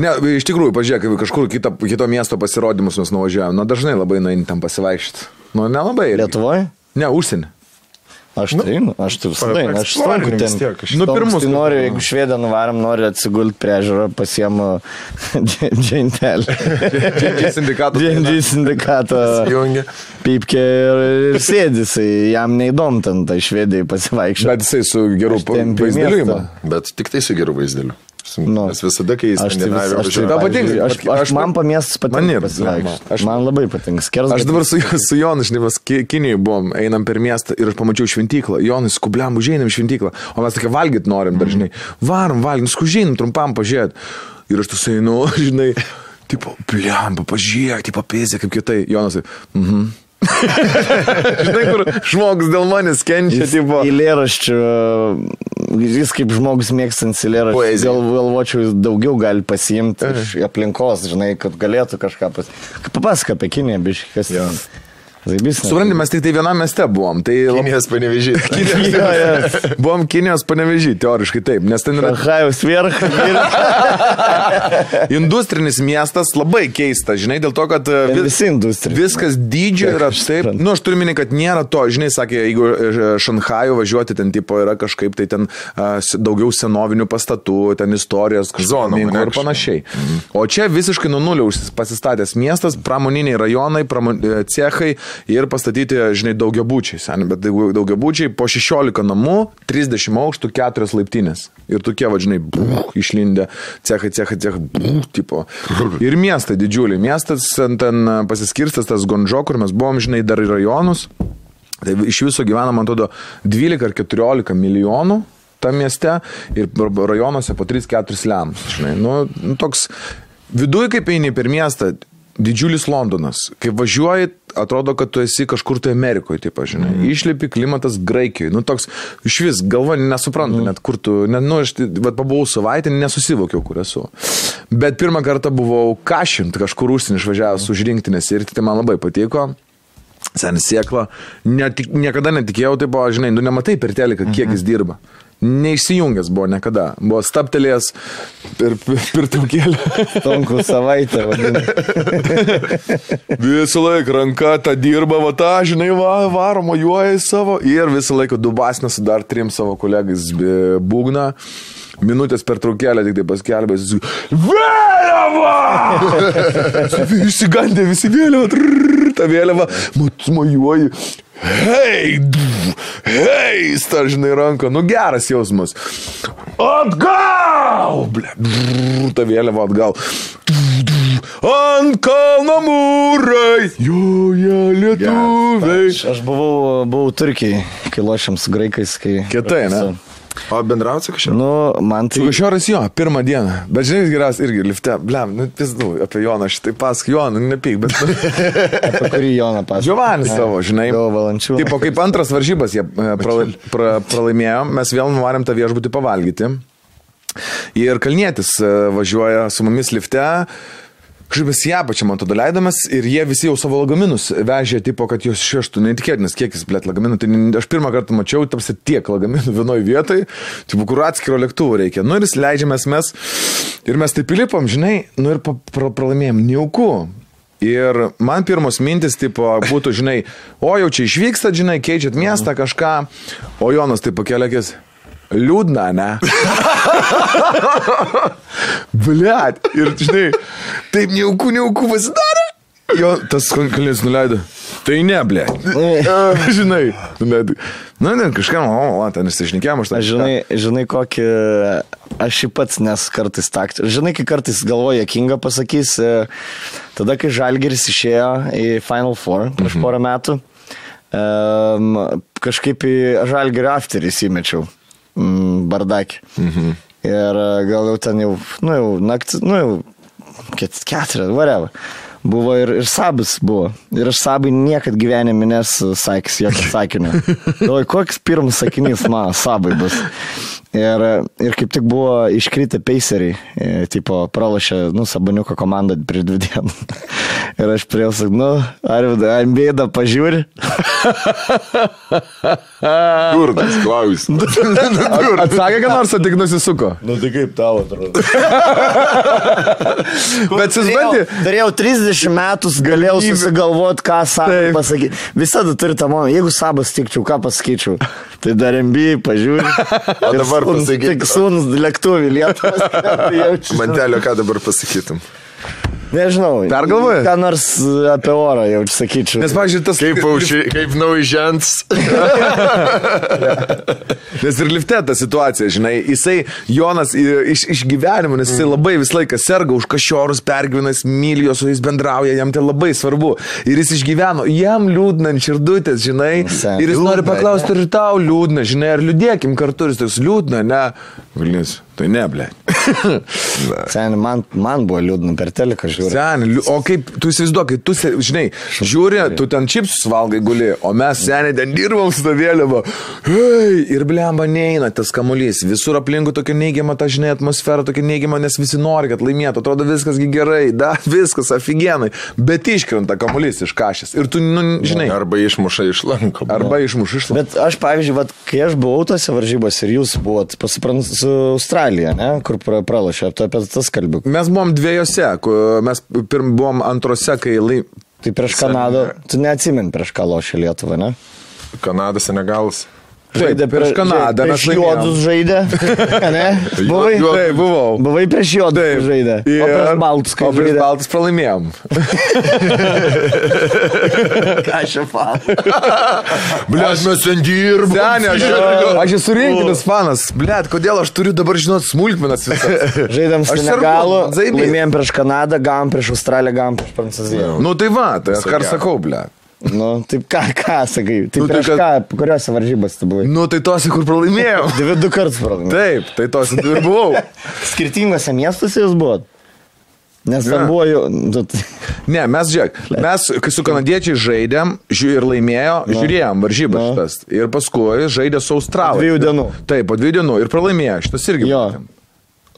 Speaker 2: Ne, iš tikrųjų, pažiūrėk, kažkur kita, kito miesto pasirodymus mes nuvažiavome, na dažnai labai nueini tam pasivaikščioti. Nu, nelabai.
Speaker 1: Lietuvoje?
Speaker 2: Ne, užsienį.
Speaker 1: Aš tai, einu, aš tai visada, einu, aš stonku
Speaker 3: vis
Speaker 1: ten.
Speaker 2: Nu, pirmus
Speaker 1: Tai noriu,
Speaker 2: nu.
Speaker 1: jeigu švedą nuvarom, noriu atsigulti prie ežero, pasiemu džentelį.
Speaker 2: Džentelį sindikato.
Speaker 1: Džentelį sindikato. Pypkė ir, ir sėdisi, jam neįdom ten tai švedai pasivaikščioti.
Speaker 2: Bet jisai su geru vaizdeliu.
Speaker 3: Bet tik tai su geru vaizdeliu.
Speaker 1: Nu.
Speaker 3: Nes visada, kai jis
Speaker 1: Aš tai, vis, aš, tai,
Speaker 2: patinka?
Speaker 1: aš,
Speaker 2: Aš-
Speaker 1: aš, man pamiestas
Speaker 2: Man
Speaker 1: patinka
Speaker 2: ir,
Speaker 1: pasivaikščioti.
Speaker 2: aš-
Speaker 1: Man labai patinka. Skersgas.
Speaker 2: Aš dabar su, su Jonu, žinai, mes Ki- Kinijoje buvom, einam per miestą ir aš pamačiau šventyklą. Jonai, skubliam, užėjom į šventyklą. O mes tokia valgyti norim, dar žinai. Varom, valgyti, skužinam, trumpam pažiūrėt. Ir aš tu einu, žinai, tipo, bliam, pažiūrėk, tipo, pėzė kaip kitai. Jonas, mhm. žinai, kur žmogus dėl manęs kenčia,
Speaker 1: Jis
Speaker 2: tipo.
Speaker 1: Eilėraščių, jis kaip žmogus mėgstants eilėraščių,
Speaker 3: Poeziją.
Speaker 1: gal, galvočiau, jis daugiau gali pasiimti iš aplinkos, žinai, kad galėtų kažką pas... Papasaka apie Kiniją, biškas.
Speaker 3: Jo.
Speaker 1: Zaibis.
Speaker 2: Supranti, mes tik tai viename mieste buvom. Tai.
Speaker 3: Kinijos panevežys.
Speaker 1: Jo, jo.
Speaker 2: Buvom Kinijos panevežį, teoriškai taip, nes ten yra
Speaker 1: Šachajaus viercha.
Speaker 2: industrinis miestas, labai keista, žinai, dėl to, kad e, vis-
Speaker 1: visi industrija.
Speaker 2: Viskas dydžio yra taip.
Speaker 1: suprantu.
Speaker 2: Nu, aš turiu minį, kad nėra to, žinai, sakė, jeigu e, Šanhajų važiuoti, ten tipo yra kažkaip tai ten daugiau senovinių pastatų, ten istorijos,
Speaker 3: ane,
Speaker 2: ir panašiai. O čia visiškai nuo nulio pasistatęs miestas, pramoniniai rajonai, pramon, e, cechai ir pastatyti, žinai, daugiabučiai. seni, Bet daugia- daugiabučiai po 16 namų, 30 aukštų, 4 laiptinės. Ir tokie, vadžinai, išlindę cechai, cechai, cechai, tipo. Ir miestai didžiuliai. Miestas ten, ten pasiskirstas tas Gonžo, kur mes buvom, žinai, dar į rajonus. Tai iš viso gyvena, man atrodo, 12 ar 14 milijonų tam mieste ir rajonuose po 3-4 lemus. Žinai, nu, nu, toks viduje, kaip eini per miestą, didžiulis Londonas. Kai važiuoji, atrodo, kad tu esi kažkur tai Amerikoje, taip žinai. Mm. Išlipi klimatas Graikijoje. Nu, toks iš vis galva nesuprantu, mm. net kur tu, net, nu, aš tai- vat pabuvau savaitę, nesusivokiau, kur esu. Bet pirmą kartą buvau kažint, kažkur užsienį išvažiavęs už rinktinės ir tai man labai patiko. Senis sėkla. Netik, niekada netikėjau, tai buvo, žinai, nu nematai per teleką, kiek jis dirba. Neįsijungęs buvo niekada. Buvo staptelėjęs per, traukėlį.
Speaker 1: Tonkų savaitę.
Speaker 2: Visą laiką ranka tą dirba, va tą, žinai, va, varo, mojuoja į savo. Ir visą laiką dubasnė su dar trim savo kolegais be- būgna. Minutės per traukėlę tik tai paskelbė. jis- Vėliava! Išsigandė visi vėliava. trrr, Ta vėliava. Mojuoji. Hei, hei, stažinai ranką. Nu geras jausmas. Atgal! Ble, brrr, ta vėliava atgal. Ant kalno mūrai. Joje lietuviai.
Speaker 1: Aš, aš buvau, buvau Turkijai, kai lošiam su graikais, kai...
Speaker 2: Kietai, ne?
Speaker 3: O bendrausi kažkaip?
Speaker 1: Nu, man tai...
Speaker 2: Kašioras jo, pirmą dieną. Bet žinai, geriausias irgi lifte. Blem, nu, pizdu, apie Joną šitai pasak, Joną, nu, nepyk, bet...
Speaker 1: Apie kurį Joną pasakė.
Speaker 2: Giovanis savo, žinai.
Speaker 1: Gal valančių.
Speaker 2: Tipo, kaip antras varžybas jie e, prala, pra, pralaimėjo, mes vėl nuvarėm tą viešbutį pavalgyti. Ir Kalnietis e, važiuoja su mumis lifte. Kažkaip mes ją pačią man tada leidamas ir jie visi jau savo lagaminus vežė, tipo, kad juos šeštų. Neįtikėtinas kiekis, blėt, lagaminų. Tai aš pirmą kartą mačiau, tarsi tiek lagaminų vienoje vietoje, tipo, kur atskiro lėktuvo reikia. Nu ir jis leidžiamės mes ir mes taip įlipom, žinai, nu ir pralaimėjom neauku. Ir man pirmos mintis, tipo, būtų, žinai, o jau čia išvykstat, žinai, keičiat miestą kažką, o Jonas taip pakelėkės. Liūdna, ne? Bliat. Ir, žinai, taip neaukų, neaukų pasidarė. Jo, tas kalnis nuleido. Tai ne, ble. žinai, net, nu, ne, kažkam, o, o, ten išsišnekėjom, aš tą
Speaker 1: žinai, žinai, kokį, aš šį pats nes kartais taktį. Žinai, kai kartais galvoja, kinga pasakys, tada, kai Žalgeris išėjo į Final Four prieš mhm. porą metų, um, kažkaip į Žalgerio afterį įsimečiau, mm, bardakį. Mhm. Ir e, gal jau ten jau, nu jau naktis, nu jau ket, keturias, whatever. Buvo ir, ir sabis buvo. Ir aš sabai niekad gyvenime nesu sakęs jokio sakinio. Galvoju, koks pirmas sakinys man sabai bus. Ir, ir kaip tik buvo iškritę peiseriai, e, tipo, pralašė, nu, Sabaniuko komanda prieš dvi dienas. Ir aš prie jo sakau, nu, ar, ar bėda pažiūri?
Speaker 3: Kur tas klausimas?
Speaker 2: Atsakė, kad nors tik nusisuko.
Speaker 1: Nu, tai kaip tau atrodo?
Speaker 2: Bet jis bandė.
Speaker 1: Turėjau 30 metų, galėjau susigalvoti, ką sabai pasakyti. Visada turi tą momentą, jeigu sabas tikčiau, ką pasakyčiau. Tai dar MB, pažiūri.
Speaker 3: O dabar pasakyk.
Speaker 1: Tik sūnus lėktuvį lietuvą.
Speaker 3: Mantelio, ką dabar pasakytum?
Speaker 1: Nežinau.
Speaker 2: Pergalvoji?
Speaker 1: Ką nors apie orą jau sakyčiau.
Speaker 2: Nes, pavyzdžiui, tas...
Speaker 3: Kaip, auši, kaip naujižens.
Speaker 2: Nes ir lifte ta situacija, žinai, jisai, Jonas iš, iš gyvenimo, nes jisai labai visą laiką serga už kašiorus, pergyvena, jis myli juos, su jais bendrauja, jam tai labai svarbu. Ir jis išgyveno, jam liūdna ant širdutės, žinai.
Speaker 1: Sen.
Speaker 2: Ir jis nori
Speaker 1: Liūdna,
Speaker 2: paklausti, ar ir tau liūdna, žinai, ar liūdėkim kartu, ir jis toks liūdna, ne. Vilnis, tai ne, ble.
Speaker 1: Seniai, man, man buvo liūdna per teleką žiūrėti.
Speaker 2: Liu- o kaip tu įsivaizduoji, kai tu, žinai, žiūri, tu ten čipsus valgai guli, o mes seniai ten dirbam su tą vėliavą. Hei, ir blemba neina tas kamuolys. Visur aplinkui tokia neigiama, ta žinai, atmosfera tokia neigiama, nes visi nori, kad laimėtų. Atrodo viskas gerai, da, viskas aфиgenai. Bet iškrenta kamuolys iš kažės. Ir tu, nu, žinai,
Speaker 3: Arba išmuša iš lanko.
Speaker 2: arba išmuš iš
Speaker 1: Bet aš, pavyzdžiui, vat, kai aš buvau tose varžybose ir jūs buvot pasipran su Australija, ne, kur pra- pralašė, tu apie tas kalbėjai.
Speaker 2: Mes buvom dviejose, mes pirm buvom antrose, kai laim...
Speaker 1: Tai prieš Kanadą, tu neatsimin prieš ką lošė Lietuvą, ne?
Speaker 3: Kanadas, Senegalas.
Speaker 2: Taip, prieš Kanadą
Speaker 1: Prieš juodus žaidė, ne? Buvai,
Speaker 2: Taip, buvau.
Speaker 1: buvai prieš juodus žaidė. O
Speaker 2: Ir-
Speaker 1: prieš baltus,
Speaker 2: O prieš
Speaker 1: žaidė.
Speaker 2: baltus pralaimėjom.
Speaker 1: Ką aš fan.
Speaker 3: Blias, mes ten dirbame.
Speaker 2: Senė, aš, aš esu rinkinis fanas. Blet, kodėl aš turiu dabar žinot smulkmenas visas?
Speaker 1: Žaidėm
Speaker 2: sergu, zaibys.
Speaker 1: laimėjom prieš Kanadą, gavom prieš Australiją, gavom prieš Prancūziją.
Speaker 2: Nu tai va, tai aš
Speaker 3: gerai.
Speaker 2: sakau, blet.
Speaker 1: Nu, taip ką, ką sakai, tai
Speaker 2: Nu, tai
Speaker 1: prieš
Speaker 2: kad-
Speaker 1: ką, kuriuose varžybose tu buvai?
Speaker 2: Nu tai tose, kur pralaimėjau.
Speaker 1: Dvi du kartus pralaimėjau.
Speaker 2: Taip, tai tose ir buvau.
Speaker 1: Skirtingose miestuose jūs buvot? Nes ten
Speaker 2: Ne.
Speaker 1: buvo jau... nu, tai-
Speaker 2: Ne, mes žiūrėk, mes kai su kanadiečiai žaidėm žiū, ir laimėjo, no. žiūrėjom varžybą
Speaker 1: Nu.
Speaker 2: šitas. Ir paskui žaidė su Australais.
Speaker 1: dviejų dienų.
Speaker 2: Taip, po dviejų dienų ir pralaimėjo, šitas irgi.
Speaker 1: Jo.
Speaker 2: matėm.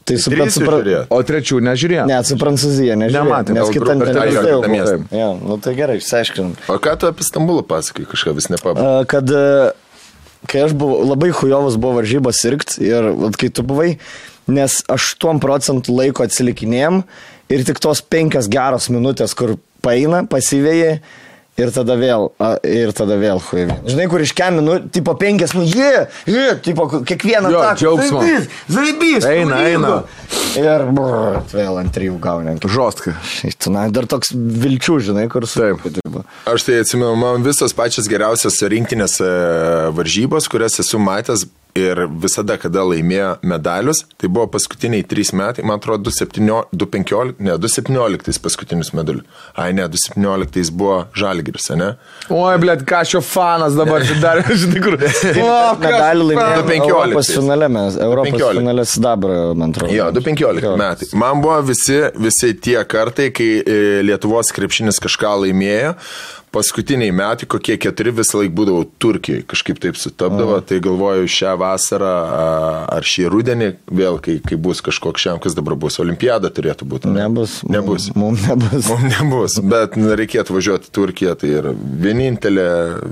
Speaker 1: Tai su,
Speaker 3: Trys
Speaker 1: su, pra...
Speaker 3: žiūrėjo.
Speaker 2: O trečių nežiūrėjom.
Speaker 1: Ne, su Prancūzija, nežinau.
Speaker 2: Nematėm,
Speaker 1: Nes
Speaker 3: gal
Speaker 1: kitam
Speaker 3: gru-
Speaker 1: ten
Speaker 3: ai, jo,
Speaker 1: visai jau
Speaker 3: kitam
Speaker 1: buvo.
Speaker 3: mieste.
Speaker 1: Ja, nu tai gerai, išsiaiškinom.
Speaker 3: O ką tu apie Stambulą pasakai, kažką vis nepabaigai?
Speaker 1: A, Kad a, kai aš buvau, labai hujovas buvo varžybos sirgt ir kai tu buvai, nes 8 procentų laiko atsilikinėjom ir tik tos 5 geros minutės, kur paina, pasivėjai. Ir tada vėl, a, ir tada vėl huivi. Žinai, kur iškemi, nu, tipo penkias, nu, jie, jie, tipo, kiekvieną
Speaker 2: Jo,
Speaker 1: taką,
Speaker 2: džiaugsmo.
Speaker 1: Zaibys, zaibys.
Speaker 2: Eina, eina.
Speaker 1: Ir brr, vėl ant trijų gauni.
Speaker 2: Žostkai.
Speaker 1: Tu, na, dar toks vilčių, žinai, kur su...
Speaker 2: Taip.
Speaker 3: Aš tai atsimenu, man visos pačios geriausios rinktinės e, varžybos, kurias esu matęs ir visada, kada laimėjo medalius, tai buvo paskutiniai trys metai, man atrodo, 2015, ne, 2017 paskutinius medalius. Ai, ne, 2017 buvo Žalgiris, ne?
Speaker 2: Oi, blėt, ką šio fanas dabar dar, žinai, kur. O,
Speaker 1: Medalį laimėjo
Speaker 3: 2015.
Speaker 1: Europos finale, mes, Europos
Speaker 3: 2015.
Speaker 1: finale sidabro, man atrodo.
Speaker 3: Jo, 2015 metai. Man buvo visi, visi tie kartai, kai e, Lietuvos krepšinis kažką laimėjo. Paskutiniai metai, kokie keturi visą laiką būdavo Turkijoje, kažkaip taip sutapdavo, mm. tai galvoju šią vasarą ar šį rudenį, vėl kai, kai bus kažkoks šiam, kas dabar bus, olimpiada turėtų būti. ne?
Speaker 1: Nebus.
Speaker 3: Nebus.
Speaker 1: Mums nebus.
Speaker 3: Mums nebus, bet reikėtų važiuoti Turkiją, tai yra vienintelė,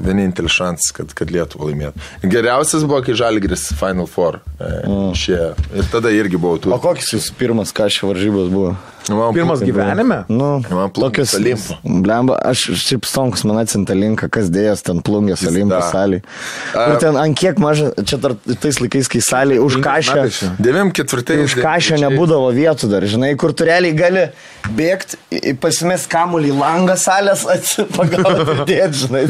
Speaker 3: vienintelė šansas, kad, kad Lietuva laimėtų. Geriausias buvo, kai Žalgris Final Four e, išėjo. Ir tada irgi buvau
Speaker 1: O
Speaker 3: tu.
Speaker 1: koks jūsų pirmas kažkas varžybos buvo?
Speaker 3: Man
Speaker 2: Pirmas gyvenime?
Speaker 1: Nu,
Speaker 3: Man plungės Olimpo.
Speaker 1: Blemba, aš šiaip stonkus man atsinta linką, kas dėjęs ten plungės
Speaker 3: da.
Speaker 1: salį. Ir ten ant kiek maža, čia dar tais laikais, kai salė už kažką.
Speaker 2: metais čia.
Speaker 3: 94.
Speaker 1: Už kažką nebūdavo vietų dar, žinai, kur tu realiai gali bėgti, pasimės kamuolį į langą salės, atsipagauti, žinai.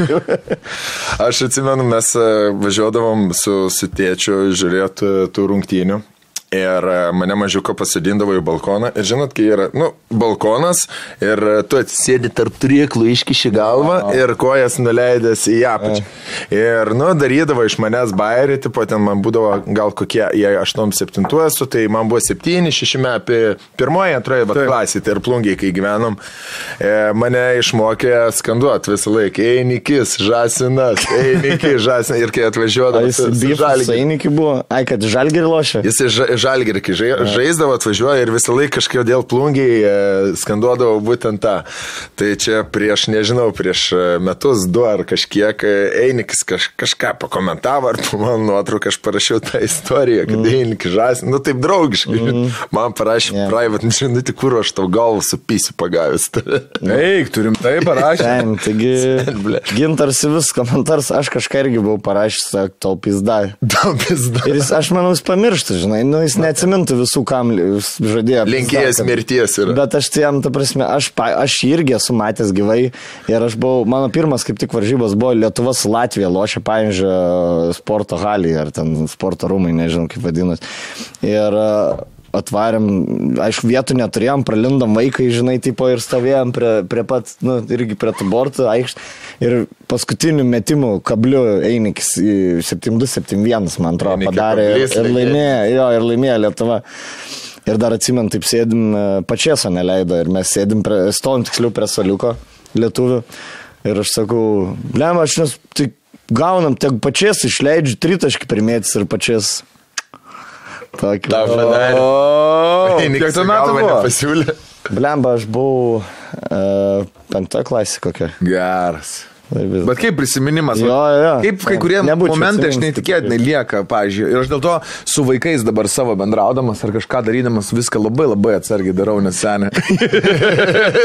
Speaker 3: Aš atsimenu, mes e, važiuodavom su, su tėčiu žiūrėti tų rungtynių. Ir e, mane mažiuko pasidindavo į balkoną. Ir žinot, kai yra, nu, balkonas ir e, tu atsisėdi tarp turėklų, iškiši galvą ir kojas nuleidęs į apačią. Ir, nu, darydavo iš manęs bairį, tipo, ten man būdavo gal kokie, jei 8-7 esu, tai man buvo 7-6 metai, pirmoji, antroji, klasė, tai ir plungiai, kai gyvenom, e, mane išmokė skanduoti visą laiką, einikis, žasinas, einikis, žasinas. Ir kai atvažiuodavo,
Speaker 1: Jis
Speaker 3: Žalgiriu-
Speaker 1: Sainikai buvo, ai, kad žalgerį lošia.
Speaker 3: Jis ža- žalgirį, kai žai- žaisdavo, atvažiuoja ir visą laiką kažkodėl plungiai e, skanduodavo būtent tą. Tai čia prieš, nežinau, prieš e, metus, du ar kažkiek e, Einikis kaž, kažką pakomentavo, ar po mano nuotrauką aš parašiau tą istoriją, kad mm. Einikis žas, nu taip draugiškai. Mm. Man parašė
Speaker 1: Yeah.
Speaker 3: private, žinai, kur aš tau galvą supysiu pagavęs.
Speaker 2: Eik, turim tai parašyti.
Speaker 1: Taigi, gintarsi vis komentars, aš kažką irgi buvau parašęs, tau pizda.
Speaker 3: Daubis
Speaker 1: Ir jis, aš manau, jis pamiršta, žinai, nu, jis neatsimintų visų, kam žadėjo.
Speaker 3: Linkėjęs mirties yra.
Speaker 1: Bet aš tai jam, ta prasme, aš, aš irgi esu matęs gyvai ir aš buvau, mano pirmas kaip tik varžybos buvo Lietuvos Latvija, lošia, pavyzdžiui, sporto halį ar ten sporto rūmai, nežinau kaip vadinasi. Ir e, atvarėm, aišku, vietų neturėjom, pralindom vaikai, žinai, tipo ir stovėjom prie, prie pat, nu, irgi prie tų bortų aikštės. Ir paskutiniu metimu kabliu Einikis į 7-2-7-1, man atrodo,
Speaker 3: Einikio
Speaker 1: padarė ir,
Speaker 3: kablys
Speaker 1: ir
Speaker 3: laimėjo.
Speaker 1: laimėjo, jo, ir laimėjo Lietuva. Ir dar atsimenu, taip sėdim, e, pačieso neleido ir mes sėdim, prie, stovim tiksliau prie soliuko lietuvių. Ir aš sakau, blem, aš nes tai gaunam, tiek pačias išleidžiu, tritaškį primėtis ir pačias. Tokį.
Speaker 3: Tau padarė.
Speaker 2: Kiek tu metų buvo?
Speaker 3: nepasiūlė.
Speaker 1: Blemba, aš buvau uh, penkta klasė kokia.
Speaker 2: Geras.
Speaker 1: Vis-
Speaker 2: Bet kaip prisiminimas?
Speaker 1: Jo, jo.
Speaker 2: Kaip kai kurie
Speaker 1: Nebūčiau
Speaker 2: momentai aš neįtikėtinai lieka, pažiūrėjau. Ir aš dėl to su vaikais dabar savo bendraudamas ar kažką darydamas viską labai labai atsargiai darau, nes senė.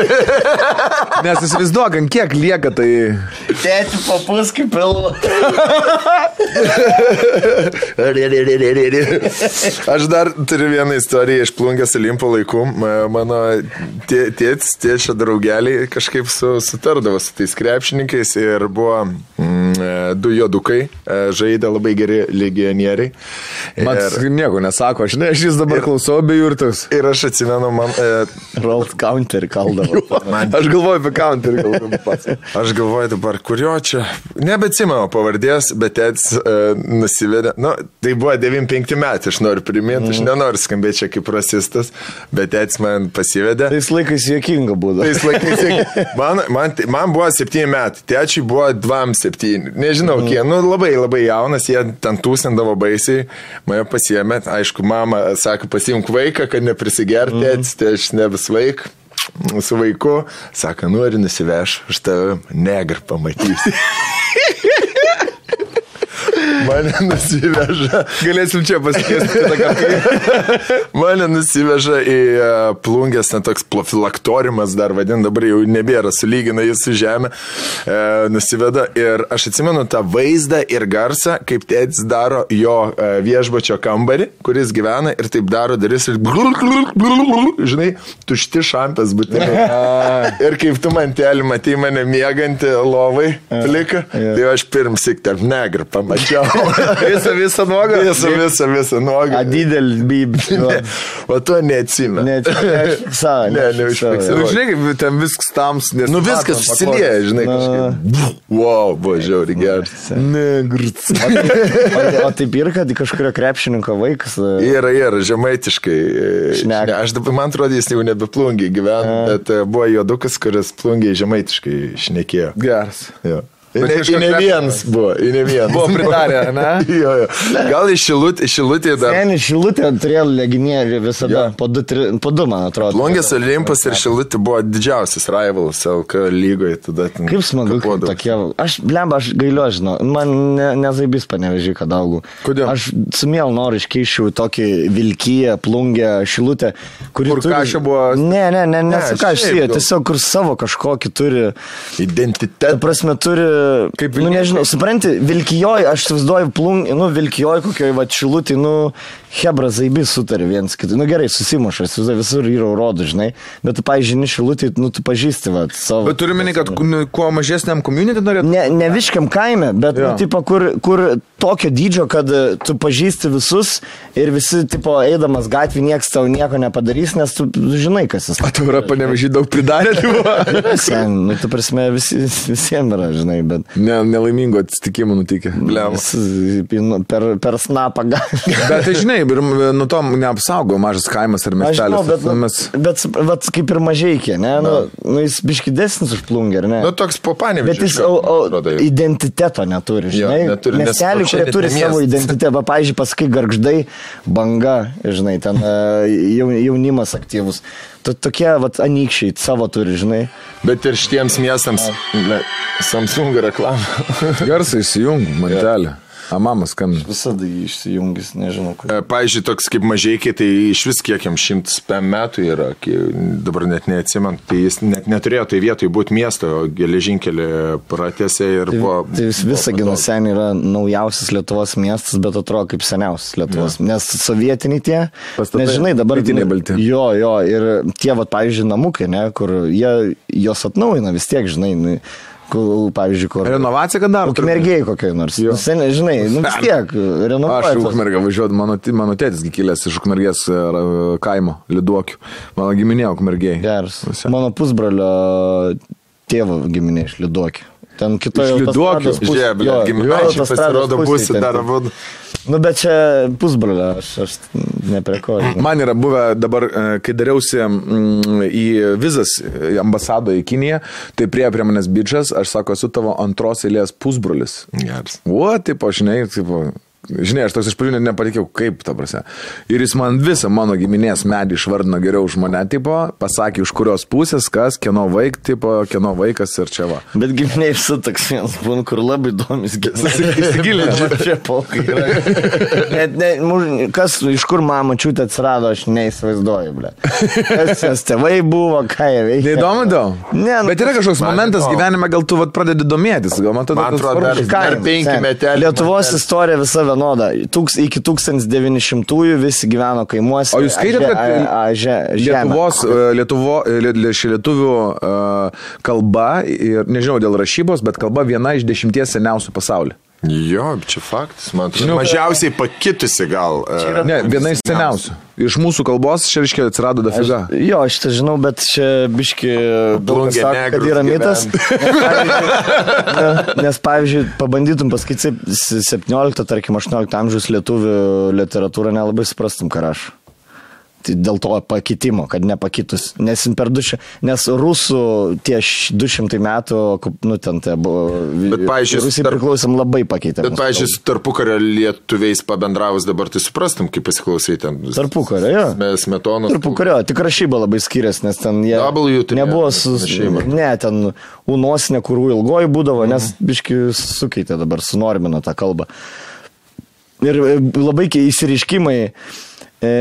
Speaker 2: nes įsivaizduok, ant kiek lieka tai...
Speaker 1: Tėti papus kaip pilvo.
Speaker 3: Aš dar turiu vieną istoriją iš plungės Olimpo laikų. Ma- Mano tė- tėtis, tėčio draugeliai kažkaip su, sutardavo su tais krepšininkais ir buvo mm, e, du jodukai, e, žaidė labai geri legionieriai.
Speaker 2: Man
Speaker 3: Ir,
Speaker 2: nieko nesako, aš ne, aš jis dabar klausau be jurtus.
Speaker 3: ir aš atsimenu, man, e,
Speaker 1: Roll counter kaldavo.
Speaker 2: Aš galvoju apie galvoju pats.
Speaker 3: Aš galvoju dabar, kurio čia, nebetsimenu pavardės, bet tėtis uh, nusivedė, nu, tai buvo 95 metai, aš noriu priminti, aš nenoriu skambėti čia kaip rasistas, bet tėtis man pasivedė.
Speaker 1: Tais laikais juokinga būdavo.
Speaker 3: Tais laikais, jie- man, man, man buvo 7 metai, tėčiui buvo 2-7, nežinau, mm. kiek, nu labai labai jaunas, jie ten tūsindavo baisiai, mane pasiemė, aišku, mama sako, pasimk vaiką, kad neprisigerti, mm. tėtis, tai aš ne vis vaik. Su vaiku, sako, nori nusiveš, aš tave negar pamatysiu. Mane nusiveža.
Speaker 2: Galėsim čia kartą.
Speaker 3: Mane nusiveža į plungės, ten toks profilaktoriumas dar vadin, dabar jau nebėra, sulygina jis su žemė, e, nusiveda ir aš atsimenu tą vaizdą ir garsą, kaip tėtis daro jo viešbučio kambarį, kuris gyvena ir taip daro daris ir žinai, tušti šampės būtinai. ir kaip tu mantelį matai mane mėgantį lovai, plika, tai aš pirmsik tarp negrų pamačiau.
Speaker 2: Visą, visą nuogą.
Speaker 3: Visą, visą, visą nuogą.
Speaker 1: A didelis bybis.
Speaker 3: O tu neatsimenu.
Speaker 1: Ne, neužfiksavo.
Speaker 3: Ne, neužfiksavo.
Speaker 2: Nu, žinai, kaip ten viskas tams, nes...
Speaker 3: Nu viskas susilieja, žinai,
Speaker 1: Na.
Speaker 3: kažkaip. Wow, buvo žiauri geras.
Speaker 2: Ne, grūts.
Speaker 1: O, tai- o taip ir, kad kažkurio krepšininko vaikas. e,
Speaker 3: Yra, yra, žemaitiškai. e,
Speaker 1: Šneka.
Speaker 3: Ne, aš dabar, man atrodo, jis jau nebe plungiai gyvena, bet e, buvo juodukas, kuris plungiai žemaitiškai šnekėjo.
Speaker 2: Geras.
Speaker 3: Jo. Ne, ir ne vienas buvo, ir ne vienas.
Speaker 2: Buvo pritarę, ne?
Speaker 3: jo, jo. Gal iš šilutė, šilutė dar.
Speaker 1: Seniai šilutė turėjo leginėlį visada. Po du, tri, po du, man atrodo.
Speaker 3: Plungės Olimpas ir Šilutė buvo didžiausias rivalas LK lygoje. Tada ten
Speaker 1: Kaip smagu,
Speaker 3: kapuodavo.
Speaker 1: tokie. Aš, blemba, aš gailiu, žinau. Man ne, nezaibys panevežiai, kad augau.
Speaker 2: Kodėl?
Speaker 1: Aš su miel noriu iškeičiau tokį vilkiją, plungę, šilutę, kuri...
Speaker 2: Kur kašė buvo-
Speaker 1: Ne, ne, ne, ne, su
Speaker 3: šiaip
Speaker 1: kašė,
Speaker 3: gal.
Speaker 1: tiesiog kur savo kažkokį turi...
Speaker 3: Identitetą.
Speaker 1: prasme, turi...
Speaker 2: Kaip
Speaker 1: nu,
Speaker 2: Vilniečiai.
Speaker 1: nežinau, supranti, Vilkijoj, aš įsivaizduoju, plung, nu, Vilkijoj kokioj, va, šilutį, nu, Hebra zaibis sutarė viens kitą. Nu, gerai, susimuša, visur yra urodų, žinai, bet tu, pažiūrėjai, šilutį, nu, tu pažįsti, va, savo...
Speaker 2: Bet turime, kad nu, kuo mažesniam community norėtum.
Speaker 1: Ne, ne viškiam kaime, bet,
Speaker 2: Jo.
Speaker 1: nu, tipo, kur, kur tokio dydžio, kad e, tu pažįsti visus ir visi, tipo, eidamas gatvį, niekas tau nieko nepadarys, nes tu žinai, kas jis.
Speaker 2: Tu yra panevežiai daug pridarė, tai buvo.
Speaker 1: Sen, nu, tu prasme, visi, visiems yra, žinai, bet...
Speaker 2: Ne, nelaimingo atsitikimų nutikė.
Speaker 1: Vis- nu, Per, per snapą gali.
Speaker 2: Bet tai žinai, ir nuo to neapsaugo mažas kaimas ir
Speaker 1: Aš žinau,
Speaker 2: miestelis.
Speaker 1: bet,
Speaker 2: mes...
Speaker 1: bet, bet kaip ir mažieikė, ne? Nu, nu, jis biškidesnis už plungį, ar ne?
Speaker 3: Nu, toks popanė,
Speaker 1: Bet jis o, o, identiteto neturi,
Speaker 3: Jo,
Speaker 1: žinai.
Speaker 3: neturi, nes
Speaker 1: Miestelių,
Speaker 3: o čia
Speaker 1: kurie turi
Speaker 3: ne
Speaker 1: savo identitetą. Va, pavyzdžiui, pasakai garždai, banga, žinai, ten e, jau- jaunimas aktyvus. Tu tokie, va, anykščiai savo turi, žinai.
Speaker 3: Bet ir šitiems miestams Samsung reklama.
Speaker 2: Garsai įsijung, mantelė. A mama skambina.
Speaker 1: Visada jį išsijungis, nežinau, kur.
Speaker 3: E, Pavyzdžiui, toks kaip mažiekiai, tai iš vis kiek jam šimtas metų yra, dabar net neatsimant, tai jis net neturėjo tai vietoj būti miesto, geležinkelį pratėse ir buvo...
Speaker 1: Tai vis, visą ginusenį yra naujausias Lietuvos miestas, bet atrodo kaip seniausias Lietuvos. Ja. Nes sovietiniai tie,
Speaker 2: Pastatai
Speaker 1: nes žinai, dabar...
Speaker 2: rytiniai balti.
Speaker 1: Jo, jo, ir tie, va, pavyzdžiui, namukai, ne, kur jie juos atnaujina vis tiek, žinai, nu, pavyzdžiui, kur...
Speaker 2: Renovacija, kad dar.
Speaker 1: Ukmergiai kokiai nors. Nu, Seniai, žinai, nu vis tiek,
Speaker 2: Aš
Speaker 1: renovuoja.
Speaker 2: į Ukmergę važiuoju, mano, mano tėtis kilęs iš Ukmergės e, kaimo, Liduokių. Mano giminė Ukmergiai.
Speaker 1: Geras. Mano pusbrolio tėvo giminė iš Liduokio. Ten kitoje
Speaker 2: Iš Liduokių?
Speaker 3: Žiūrėk, giminaičiai pasirodo bus dar abu.
Speaker 1: Nu, bet čia pusbrolio, aš, aš ne prie ko.
Speaker 2: Man yra buvę dabar, e, kai dariausi į vizas ambasadą į Kiniją, tai prie prie manęs bičias, aš sako, esu tavo antros eilės pusbrolis.
Speaker 3: Geras.
Speaker 2: O, tipo, žinai, tipo, žinai, aš toks iš pradžių net nepatikėjau, kaip ta prasme. Ir jis man visą mano giminės medį išvardino geriau už mane, tipo, pasakė, iš kurios pusės, kas, kieno vaik, tipo, kieno vaikas ir čia va.
Speaker 1: Bet giminiai visą toks vienas būna, kur labai įdomus Įsigilinti. Čia polkai. yra. Net, ne, kas, iš kur mama čiūtė atsirado, aš neįsivaizduoju, ble. Kas jos tėvai buvo, ką jie veikė.
Speaker 2: Neįdomu, daug.
Speaker 1: Ne, nu,
Speaker 2: Bet yra kažkoks
Speaker 3: man
Speaker 2: momentas gyvenime, gal tu vat, pradedi domėtis, gal man tada
Speaker 3: atrodo, dar-
Speaker 1: Kaime,
Speaker 3: penki meteliai,
Speaker 1: Lietuvos istorija visa vienoda. Tūks, iki 1900-ųjų visi gyveno kaimuose.
Speaker 2: O jūs skaitėte, kad
Speaker 1: aže- žemę.
Speaker 2: Lietuvos, e, Lietuvo, e, lietuvių uh, kalba, ir, nežinau dėl rašybos, bet kalba viena iš dešimties seniausių pasaulyje.
Speaker 3: Jo, čia faktas, man atrodo.
Speaker 2: Žinau,
Speaker 3: Mažiausiai pakitusi gal. e,
Speaker 2: Ne, viena iš seniausių. Iš mūsų kalbos čia reiškia atsirado dafiga.
Speaker 1: Jo, aš tai žinau, bet čia biški daug kas
Speaker 3: Plungė
Speaker 1: sako, kad yra mitas. Nes, pavyzdžiui, nes, pavyzdžiui, pabandytum paskaityti 17, tarkim, 18 amžiaus lietuvių literatūrą, nelabai suprastum, ką rašo. Tai dėl to pakitimo, kad nepakitus. Nes dušę, nes rusų tie š- 200 metų, nu ten tai buvo.
Speaker 3: Bet, pavyzdžiui,
Speaker 1: Rusijai
Speaker 3: tarp-
Speaker 1: priklausom labai pakeitę.
Speaker 3: Bet, su tarpukario lietuviais pabendravus dabar tai suprastum, kaip pasiklausai ten.
Speaker 1: Tarpukario, jo.
Speaker 3: Mes metonos.
Speaker 1: Tarpukario, tik rašyba labai skiriasi, nes ten jie
Speaker 3: W turėjo
Speaker 1: nebuvo su...
Speaker 3: panašiai.
Speaker 1: Ne, ten unosinė, kur ilgoji būdavo, nes biški sukeitė dabar, sunormino tą kalbą. Ir e, labai įsiriškimai. E,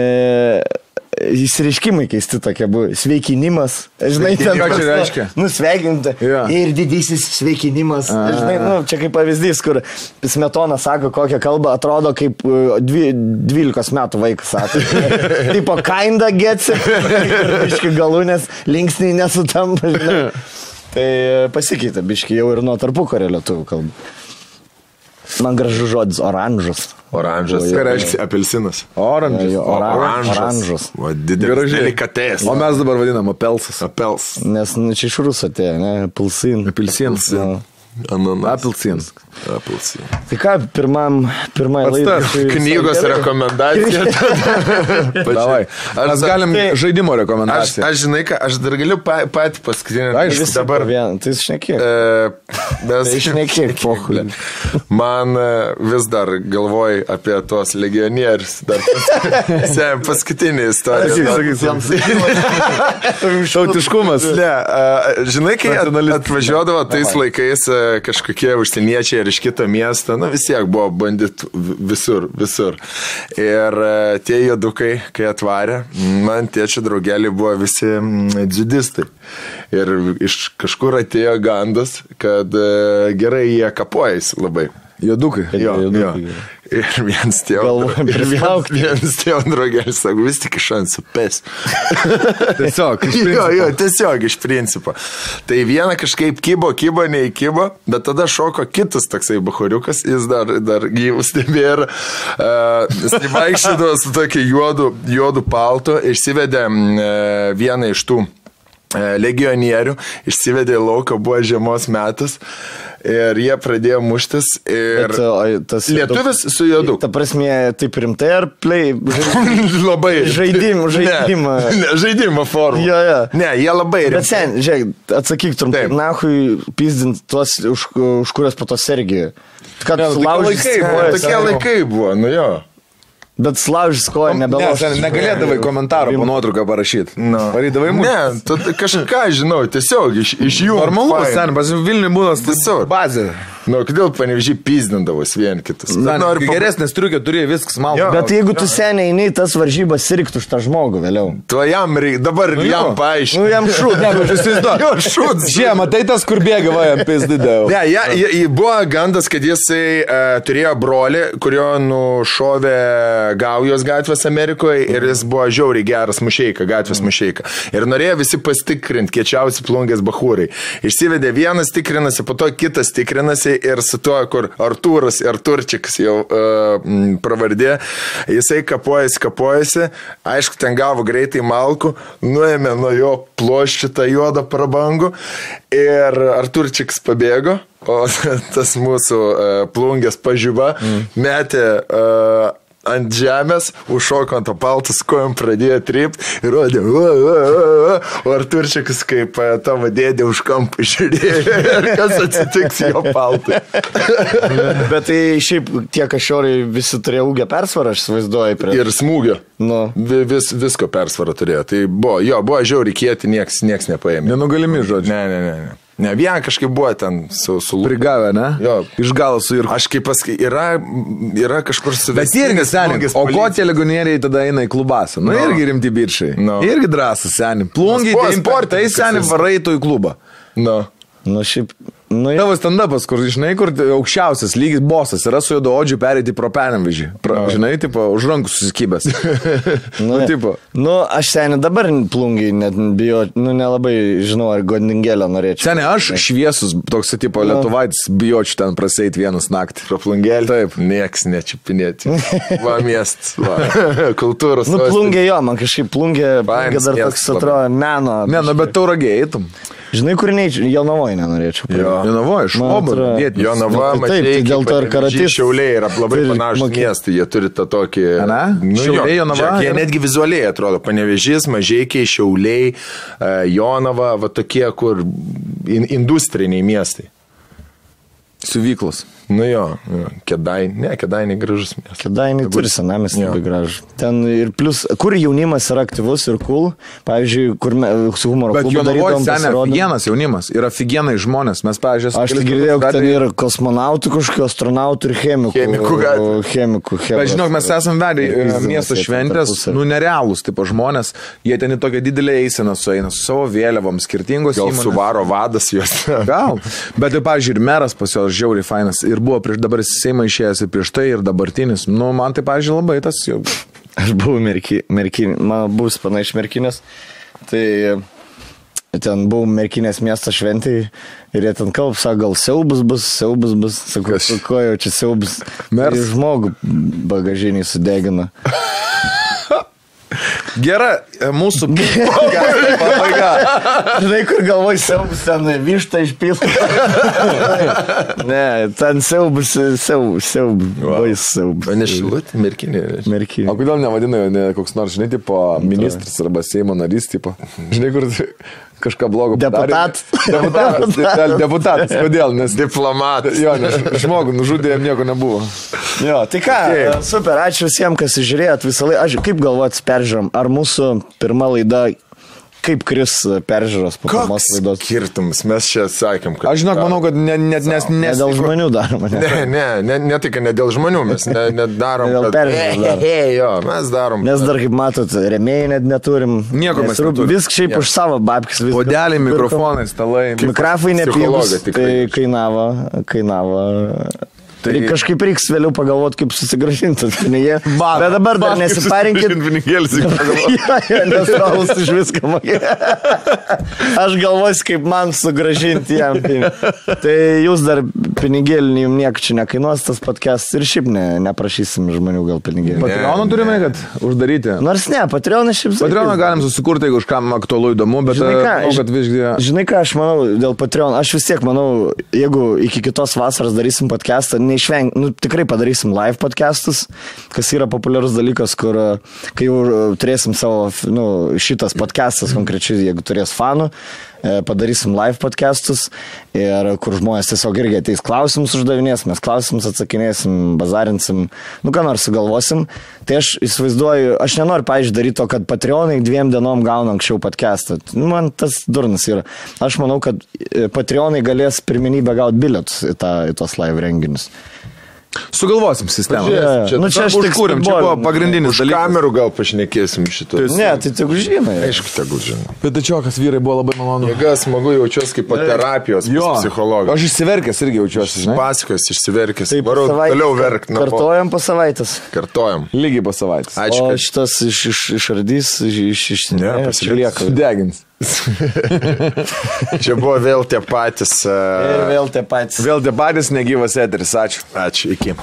Speaker 1: Įsiriškimai keisti tokie buvo. Sveikinimas. Žinai, ten
Speaker 2: Ką čia reiškia?
Speaker 1: Nu, sveikinti.
Speaker 2: Jo.
Speaker 1: Ir didysis sveikinimas. Žinai, nu, čia kaip pavyzdys, kur Smetona sako, kokią kalbą atrodo kaip e, dvi, 12 metų vaikas sako. Tipo, kinda gets. Biški galūnės linksniai nesutampa. Žinai. Tai e, pasikeitė biški jau ir nuo tarpukario lietuvių kalbų. Man gražus žodis oranžas.
Speaker 3: Oranžas. Ką reiškia apelsinas?
Speaker 2: Oranžas.
Speaker 1: Jo, oran- oranžas.
Speaker 3: O didelis delikatės.
Speaker 2: O mes dabar vadinam apelsas.
Speaker 3: Apels.
Speaker 1: Nes nu, čia iš rusų atėjo, ne? Pilsin.
Speaker 2: Apelsinas.
Speaker 1: Jo.
Speaker 3: Ananas.
Speaker 2: Apelsinas.
Speaker 3: Apelsinas.
Speaker 1: Tai ką, pirmam, pirmai laidai.
Speaker 3: Knygos
Speaker 1: gerai.
Speaker 3: rekomendacija.
Speaker 2: Davai. Mes
Speaker 3: dar-
Speaker 2: galim
Speaker 1: Tai-
Speaker 2: žaidimo
Speaker 3: Aš,
Speaker 2: rekomendaciją.
Speaker 3: aš žinai, ką, aš dar galiu pa, patį paskutinį.
Speaker 2: Aišku,
Speaker 3: dabar.
Speaker 1: po vieną, Tai šnekėk.
Speaker 3: E, mes
Speaker 1: Tai šnekėk, pohui.
Speaker 3: Man e, vis dar galvoj apie tuos legionierius. Dar pas, se, paskutinė istorija.
Speaker 2: Tautiškumas.
Speaker 3: Ne, a, žinai, kai atvažiuodavo tais laikais kažkokie užsieniečiai ir iš kito miesto, na vis tiek buvo bandit visur, visur. Ir a, tie jodukai, kai atvarė, man tėčio draugelį buvo visi mm, dzudistai. Ir iš kažkur atėjo gandas, kad a, gerai jie kapuojasi labai.
Speaker 2: Jodukai.
Speaker 3: Jo, jo.
Speaker 1: jodukai.
Speaker 3: Ir vienas
Speaker 1: Galvoju,
Speaker 3: ir vienas, vienas tėvo draugelis sako, vis tik iš šansų pes.
Speaker 2: Tiesiog. iš
Speaker 3: Jo,
Speaker 2: principo.
Speaker 3: jo, tiesiog iš principo. Tai viena kažkaip kybo, kybo, neįkybo, bet tada šoko kitas toksai bahoriukas, jis dar, dar gyvus tebėra. Uh, jis vaikščiodavo su tokiu juodu, juodu paltu, išsivedė e, vieną iš tų e, legionierių, išsivedė lauką, buvo žiemos metas ir jie pradėjo muštis. Ir
Speaker 1: Bet, o, tas
Speaker 3: lietuvis su juodu.
Speaker 1: Ta prasme, taip rimtai ar play?
Speaker 3: labai.
Speaker 1: Žaidimų- žaidimą.
Speaker 3: Ne, ne, žaidimo formą.
Speaker 1: Jo, jo.
Speaker 3: Ne, jie labai
Speaker 1: Bet
Speaker 3: rimtai.
Speaker 1: sen, žiūrėk, atsakyk trumpai, nahui pizdint tuos, už, už kurias po to Sergijų. Kad
Speaker 2: Ne, tokie laikai buvo,
Speaker 3: Tokie laikai buvo, nu jo.
Speaker 1: Bet sulaužys koją,
Speaker 2: Ne,
Speaker 1: nebeloš.
Speaker 2: sen, negalėdavai komentarą po nuotrauką parašyti.
Speaker 3: No.
Speaker 2: Varydavai mūsų.
Speaker 3: Ne, kažką žinau, tiesiog iš, iš jų.
Speaker 2: Normalus, sen, pas Vilnių būdas
Speaker 3: Visur.
Speaker 2: bazė.
Speaker 3: Nu, kodėl panevežiai pizdindavos vien kitus?
Speaker 2: Na,
Speaker 3: noriu
Speaker 2: noriu
Speaker 3: pa-
Speaker 2: geresnės triukė turi viskas malonu.
Speaker 1: Bet jeigu tu seniai eini tas varžybas, sirgtų už tą žmogų vėliau.
Speaker 3: Tu jam reikia, dabar nu, jam
Speaker 1: Nu
Speaker 3: paaiškinu.
Speaker 1: jam šūt, ne, bet jūs
Speaker 3: Jo, šūds.
Speaker 2: Žiemą, tai tas, kur bėga, va, jam pizdidėjau.
Speaker 3: Ne, ja, ja, ja, buvo gandas, kad jisai uh, turėjo brolį, kurio nušovė Gaujos gatvės Amerikoje ir jis buvo žiauriai geras mušeika, gatvės mušeika. Ir norėjo visi pasitikrinti, kiečiausi plungės bahūrai. Išsivedė vienas tikrinasi, po to kitas tikrinasi ir su tuo, kur Artūras ir Turčikas jau uh, pravardė, jisai kapojasi, kapojasi, aišku, ten gavo greitai malku, nuėmė nuo jo ploščių tą juodą prabangų ir Arturčiks pabėgo. O tas mūsų uh, plungės pažyba mm. metė uh, ant žemės, užšoko ant to paltus, kojom pradėjo trypti ir rodė, o, o, o, o, Arturčikas kaip uh, tavo dėdė už kampą žiūrėjo, kas atsitiks jo paltui.
Speaker 1: Bet tai šiaip tie kažiorai visi turėjo ūgę persvarą, aš įsivaizduoju. Prie...
Speaker 3: Ir smūgio.
Speaker 1: Nu.
Speaker 3: Vi- Vis, visko persvarą turėjo. Tai buvo, jo, buvo žiauriai kieti, nieks, nieks nepaėmė.
Speaker 2: Nenugalimi žodžiu.
Speaker 3: Ne, ne, ne. ne. Ne, vieną kažkaip buvo ten su, su.
Speaker 2: Prigavę, ne?
Speaker 3: Jo.
Speaker 2: Iš galo su ir...
Speaker 3: Aš kaip pasakai, yra, yra kažkur su
Speaker 2: Bet irgi seniai. O ko tie legonieriai tada eina į klubasą? Nu,
Speaker 3: No.
Speaker 2: irgi rimti bičiai.
Speaker 3: No.
Speaker 2: Irgi drąsas seniai. Plungiai,
Speaker 3: Nu,
Speaker 2: tai
Speaker 3: sport-
Speaker 2: importai
Speaker 3: esi.
Speaker 2: varaitų į klubą.
Speaker 3: Nu.
Speaker 1: Nu šiaip, nu jau.
Speaker 2: Tavo stand-upas, kur, žinai, kur aukščiausias lygis bosas yra su juodaodžiu perėti pro penamvyžį.
Speaker 3: No.
Speaker 2: Žinai, tipo, už rankų susikibęs.
Speaker 1: Nu,
Speaker 2: nu, tipo.
Speaker 1: nu, aš seniai dabar plungiai net bijo, nu nelabai žinau, ar godingėlio norėčiau.
Speaker 2: Seniai, aš šviesus, toks, tipo, lietuvaitis, bijočiau ten praseit vienas naktį.
Speaker 3: Praplungėlį.
Speaker 2: Taip.
Speaker 3: Nieks nečiupinėti. Va, miestas. Va. Kultūros.
Speaker 1: Nu, plungė jo, man kažkaip plungė, plungė dar toks atrodo meno.
Speaker 2: Ne, nu, bet tauragė eitum.
Speaker 1: Žinai, kur neįčiau, Jonavoje nenorėčiau.
Speaker 3: Jo.
Speaker 2: Jonavoje, iš
Speaker 1: Man
Speaker 2: Obo,
Speaker 1: atrodo-
Speaker 2: vietinis.
Speaker 3: Jo, Nava,
Speaker 1: Nu, tai taip, tai dėl to ir karatistai
Speaker 3: Šiauliai yra labai panašus miestai, jie turi tą tokį...
Speaker 2: Ane?
Speaker 3: Nu, jo,
Speaker 2: Šiauliai, Jonava
Speaker 3: žiūrėk, Jie netgi vizualiai atrodo, panevežys, mažiekiai, Šiauliai, e, Jonava, va tokie, kur in, industriniai miestai.
Speaker 2: Siuvyklos.
Speaker 3: Nu jo, jo kedai, ne, kedai negražus miestas.
Speaker 1: Kadainiai turi senamės
Speaker 3: Jo.
Speaker 1: labai gražų. Ten ir plus, kur jaunimas yra aktyvus ir cool, pavyzdžiui, kur me, su humoro
Speaker 2: Bet
Speaker 1: klubu darydavom pasirodymą.
Speaker 2: figienas jaunimas, yra figienai žmonės. Mes, pavyzdžiui,
Speaker 1: Aš tai girdėjau, kad ten yra kosmonautų, kažkokių astronautų ir chemikų.
Speaker 3: Chemikų gatvė.
Speaker 1: Chemikų, chemikų.
Speaker 2: Bet žinok, mes esame vedę
Speaker 1: Pizdinas
Speaker 2: miesto šventės, nu nerealūs, tipo žmonės, jie ten į tokią didelę eiseną sueina su savo vėliavom, skirtingos
Speaker 3: Gal
Speaker 2: įmonės.
Speaker 3: suvaro vadas juos.
Speaker 2: Gal. Bet, tai, pavyzdžiui, ir meras pas juos žiauriai fainas. Ir buvo prieš dabar Seimą išėjęs ir prieš tai, ir dabartinis. Nu, man tai, pavyzdžiui, labai tas jau.
Speaker 1: Aš buvau merkinė, merkin, mano bus pana iš merkinės. Tai ten buvau merkinės miesto šventėje ir jie ten kalb, sako, gal siaubus bus, siaubus bus, sakau, su ko jau čia siaubus.
Speaker 2: Mers?
Speaker 1: Ir žmogų bagažinį sudegino.
Speaker 2: Gera, e, mūsų pabaiga.
Speaker 1: Žinai, kur galvoj siaubus, ten vištą išpilta. ne, ten siaubus, siaubus, siaubus, bais siaubus.
Speaker 3: O ne šilutė, merkinė.
Speaker 2: O
Speaker 1: Merkinė.
Speaker 2: kodėl nevadina jo ne koks nors, žinai, tipo ministras arba Seimo narys, tipo, žinai, kur kažką blogo padarė?
Speaker 1: Deputat.
Speaker 2: Deputatas. Deputatas. Deputatas. Kodėl? Nes
Speaker 3: Diplomatas.
Speaker 2: Jo, nes žmogų nužudė, jam nieko nebuvo.
Speaker 1: Jo, tai ką,
Speaker 2: Taip.
Speaker 1: super, ačiū visiems, kas žiūrėjot visą laiką. Aš kaip galvojat, peržiūrom, ar mūsų pirma laida, kaip kris peržiūros po pirmos laidos?
Speaker 3: skirtumas, mes čia sakėm, kad...
Speaker 2: Aš žinok, manau, kad ne, net nes...
Speaker 1: Ne
Speaker 2: nes
Speaker 1: dėl žmonių daroma, ne.
Speaker 3: Ne, ne, ne, ne tik ne dėl žmonių, mes ne, nedarom.
Speaker 1: Ne dėl
Speaker 3: kad-
Speaker 1: peržiūrų darom.
Speaker 3: He, he, jo, mes darom.
Speaker 1: Nes dar, kaip matot, remėjai net neturim.
Speaker 2: Nieko mes
Speaker 1: rūp-
Speaker 2: neturim.
Speaker 1: Viską šiaip
Speaker 3: Jo.
Speaker 1: už savo babkis.
Speaker 2: Podeliai, mikrofonai, stalai.
Speaker 1: Mikrofai
Speaker 3: tikrai.
Speaker 1: tai kainavo, kainavo. Tai kažkaip reiks vėliau pagalvoti, kaip susigražinti tas pinigė.
Speaker 2: Man-
Speaker 1: Bet dabar dar nesiparinkit. Jo, jo, nes Raulus už viską mokė. Aš galvosiu, kaip man sugražinti jam. pinigą. Tai jūs dar pinigėlį jums nieko čia nekainuos tas podcast ir šiaip ne, neprašysim žmonių gal pinigėlį.
Speaker 2: Patreoną turime, kad uždaryti.
Speaker 1: Nors ne, Patreoną šiaip
Speaker 2: Patreoną galim susikurti, jeigu kažkam aktualu įdomu, bet
Speaker 1: Žinai ką,
Speaker 2: manau, kad visgi...
Speaker 1: Žinai ką, aš manau, dėl Patreon, aš vis tiek manau, jeigu iki kitos vasaros darysim podcastą, neišveng, nu, tikrai padarysim live podcastus, kas yra populiarus dalykas, kur, e, kai jau e, turėsim savo, nu, šitas podcastas konkrečiai, jeigu turės fanų, padarysim live podcastus ir kur žmonės tiesiog irgi ateis klausimus uždavinės, mes klausimus atsakinėsim, bazarinsim, nu ką nors sugalvosim. Tai aš įsivaizduoju, aš nenoriu, pavyzdžiui, daryti to, kad Patreonai dviem dienom gauna anksčiau podcastą. Nu, Man tas durnas yra. Aš manau, kad e, Patreonai galės pirmenybę gauti bilietus į, tą, į tos live renginius.
Speaker 2: Sugalvosim sistemą.
Speaker 3: Pažiūrėsim, čia
Speaker 1: nu, čia aš tik
Speaker 2: užkūrėm, čia buvo pagrindinis
Speaker 3: Už
Speaker 2: dalykas.
Speaker 3: kamerų gal pašnekėsim šitą.
Speaker 1: Ne, tai tik žinai.
Speaker 3: Aišku, tegul žinai.
Speaker 2: Bet tačiau, kas vyrai buvo labai malonu.
Speaker 3: Jėga smagu jaučiuosi kaip po terapijos
Speaker 2: Jo,
Speaker 3: psichologas.
Speaker 2: Aš išsiverkęs irgi jaučiuosi.
Speaker 3: Pasakos, išsiverkęs.
Speaker 1: Taip,
Speaker 3: Varau
Speaker 1: savaitę
Speaker 3: toliau verk. na, po-
Speaker 1: Kartojam po savaitės.
Speaker 3: Kartojam.
Speaker 2: Lygiai po savaitės.
Speaker 3: Ačiū,
Speaker 1: O šitas iš, iš, išardys, iš, iš, iš
Speaker 3: Ne, pasižiūrėk.
Speaker 1: lieka.
Speaker 2: Degins.
Speaker 3: čia buvo vėl tie patys.
Speaker 1: Ir
Speaker 3: Uh,
Speaker 1: vėl tie patys.
Speaker 2: Vėl tie patys negyvas eteris, ačiū.
Speaker 3: ačiū, iki.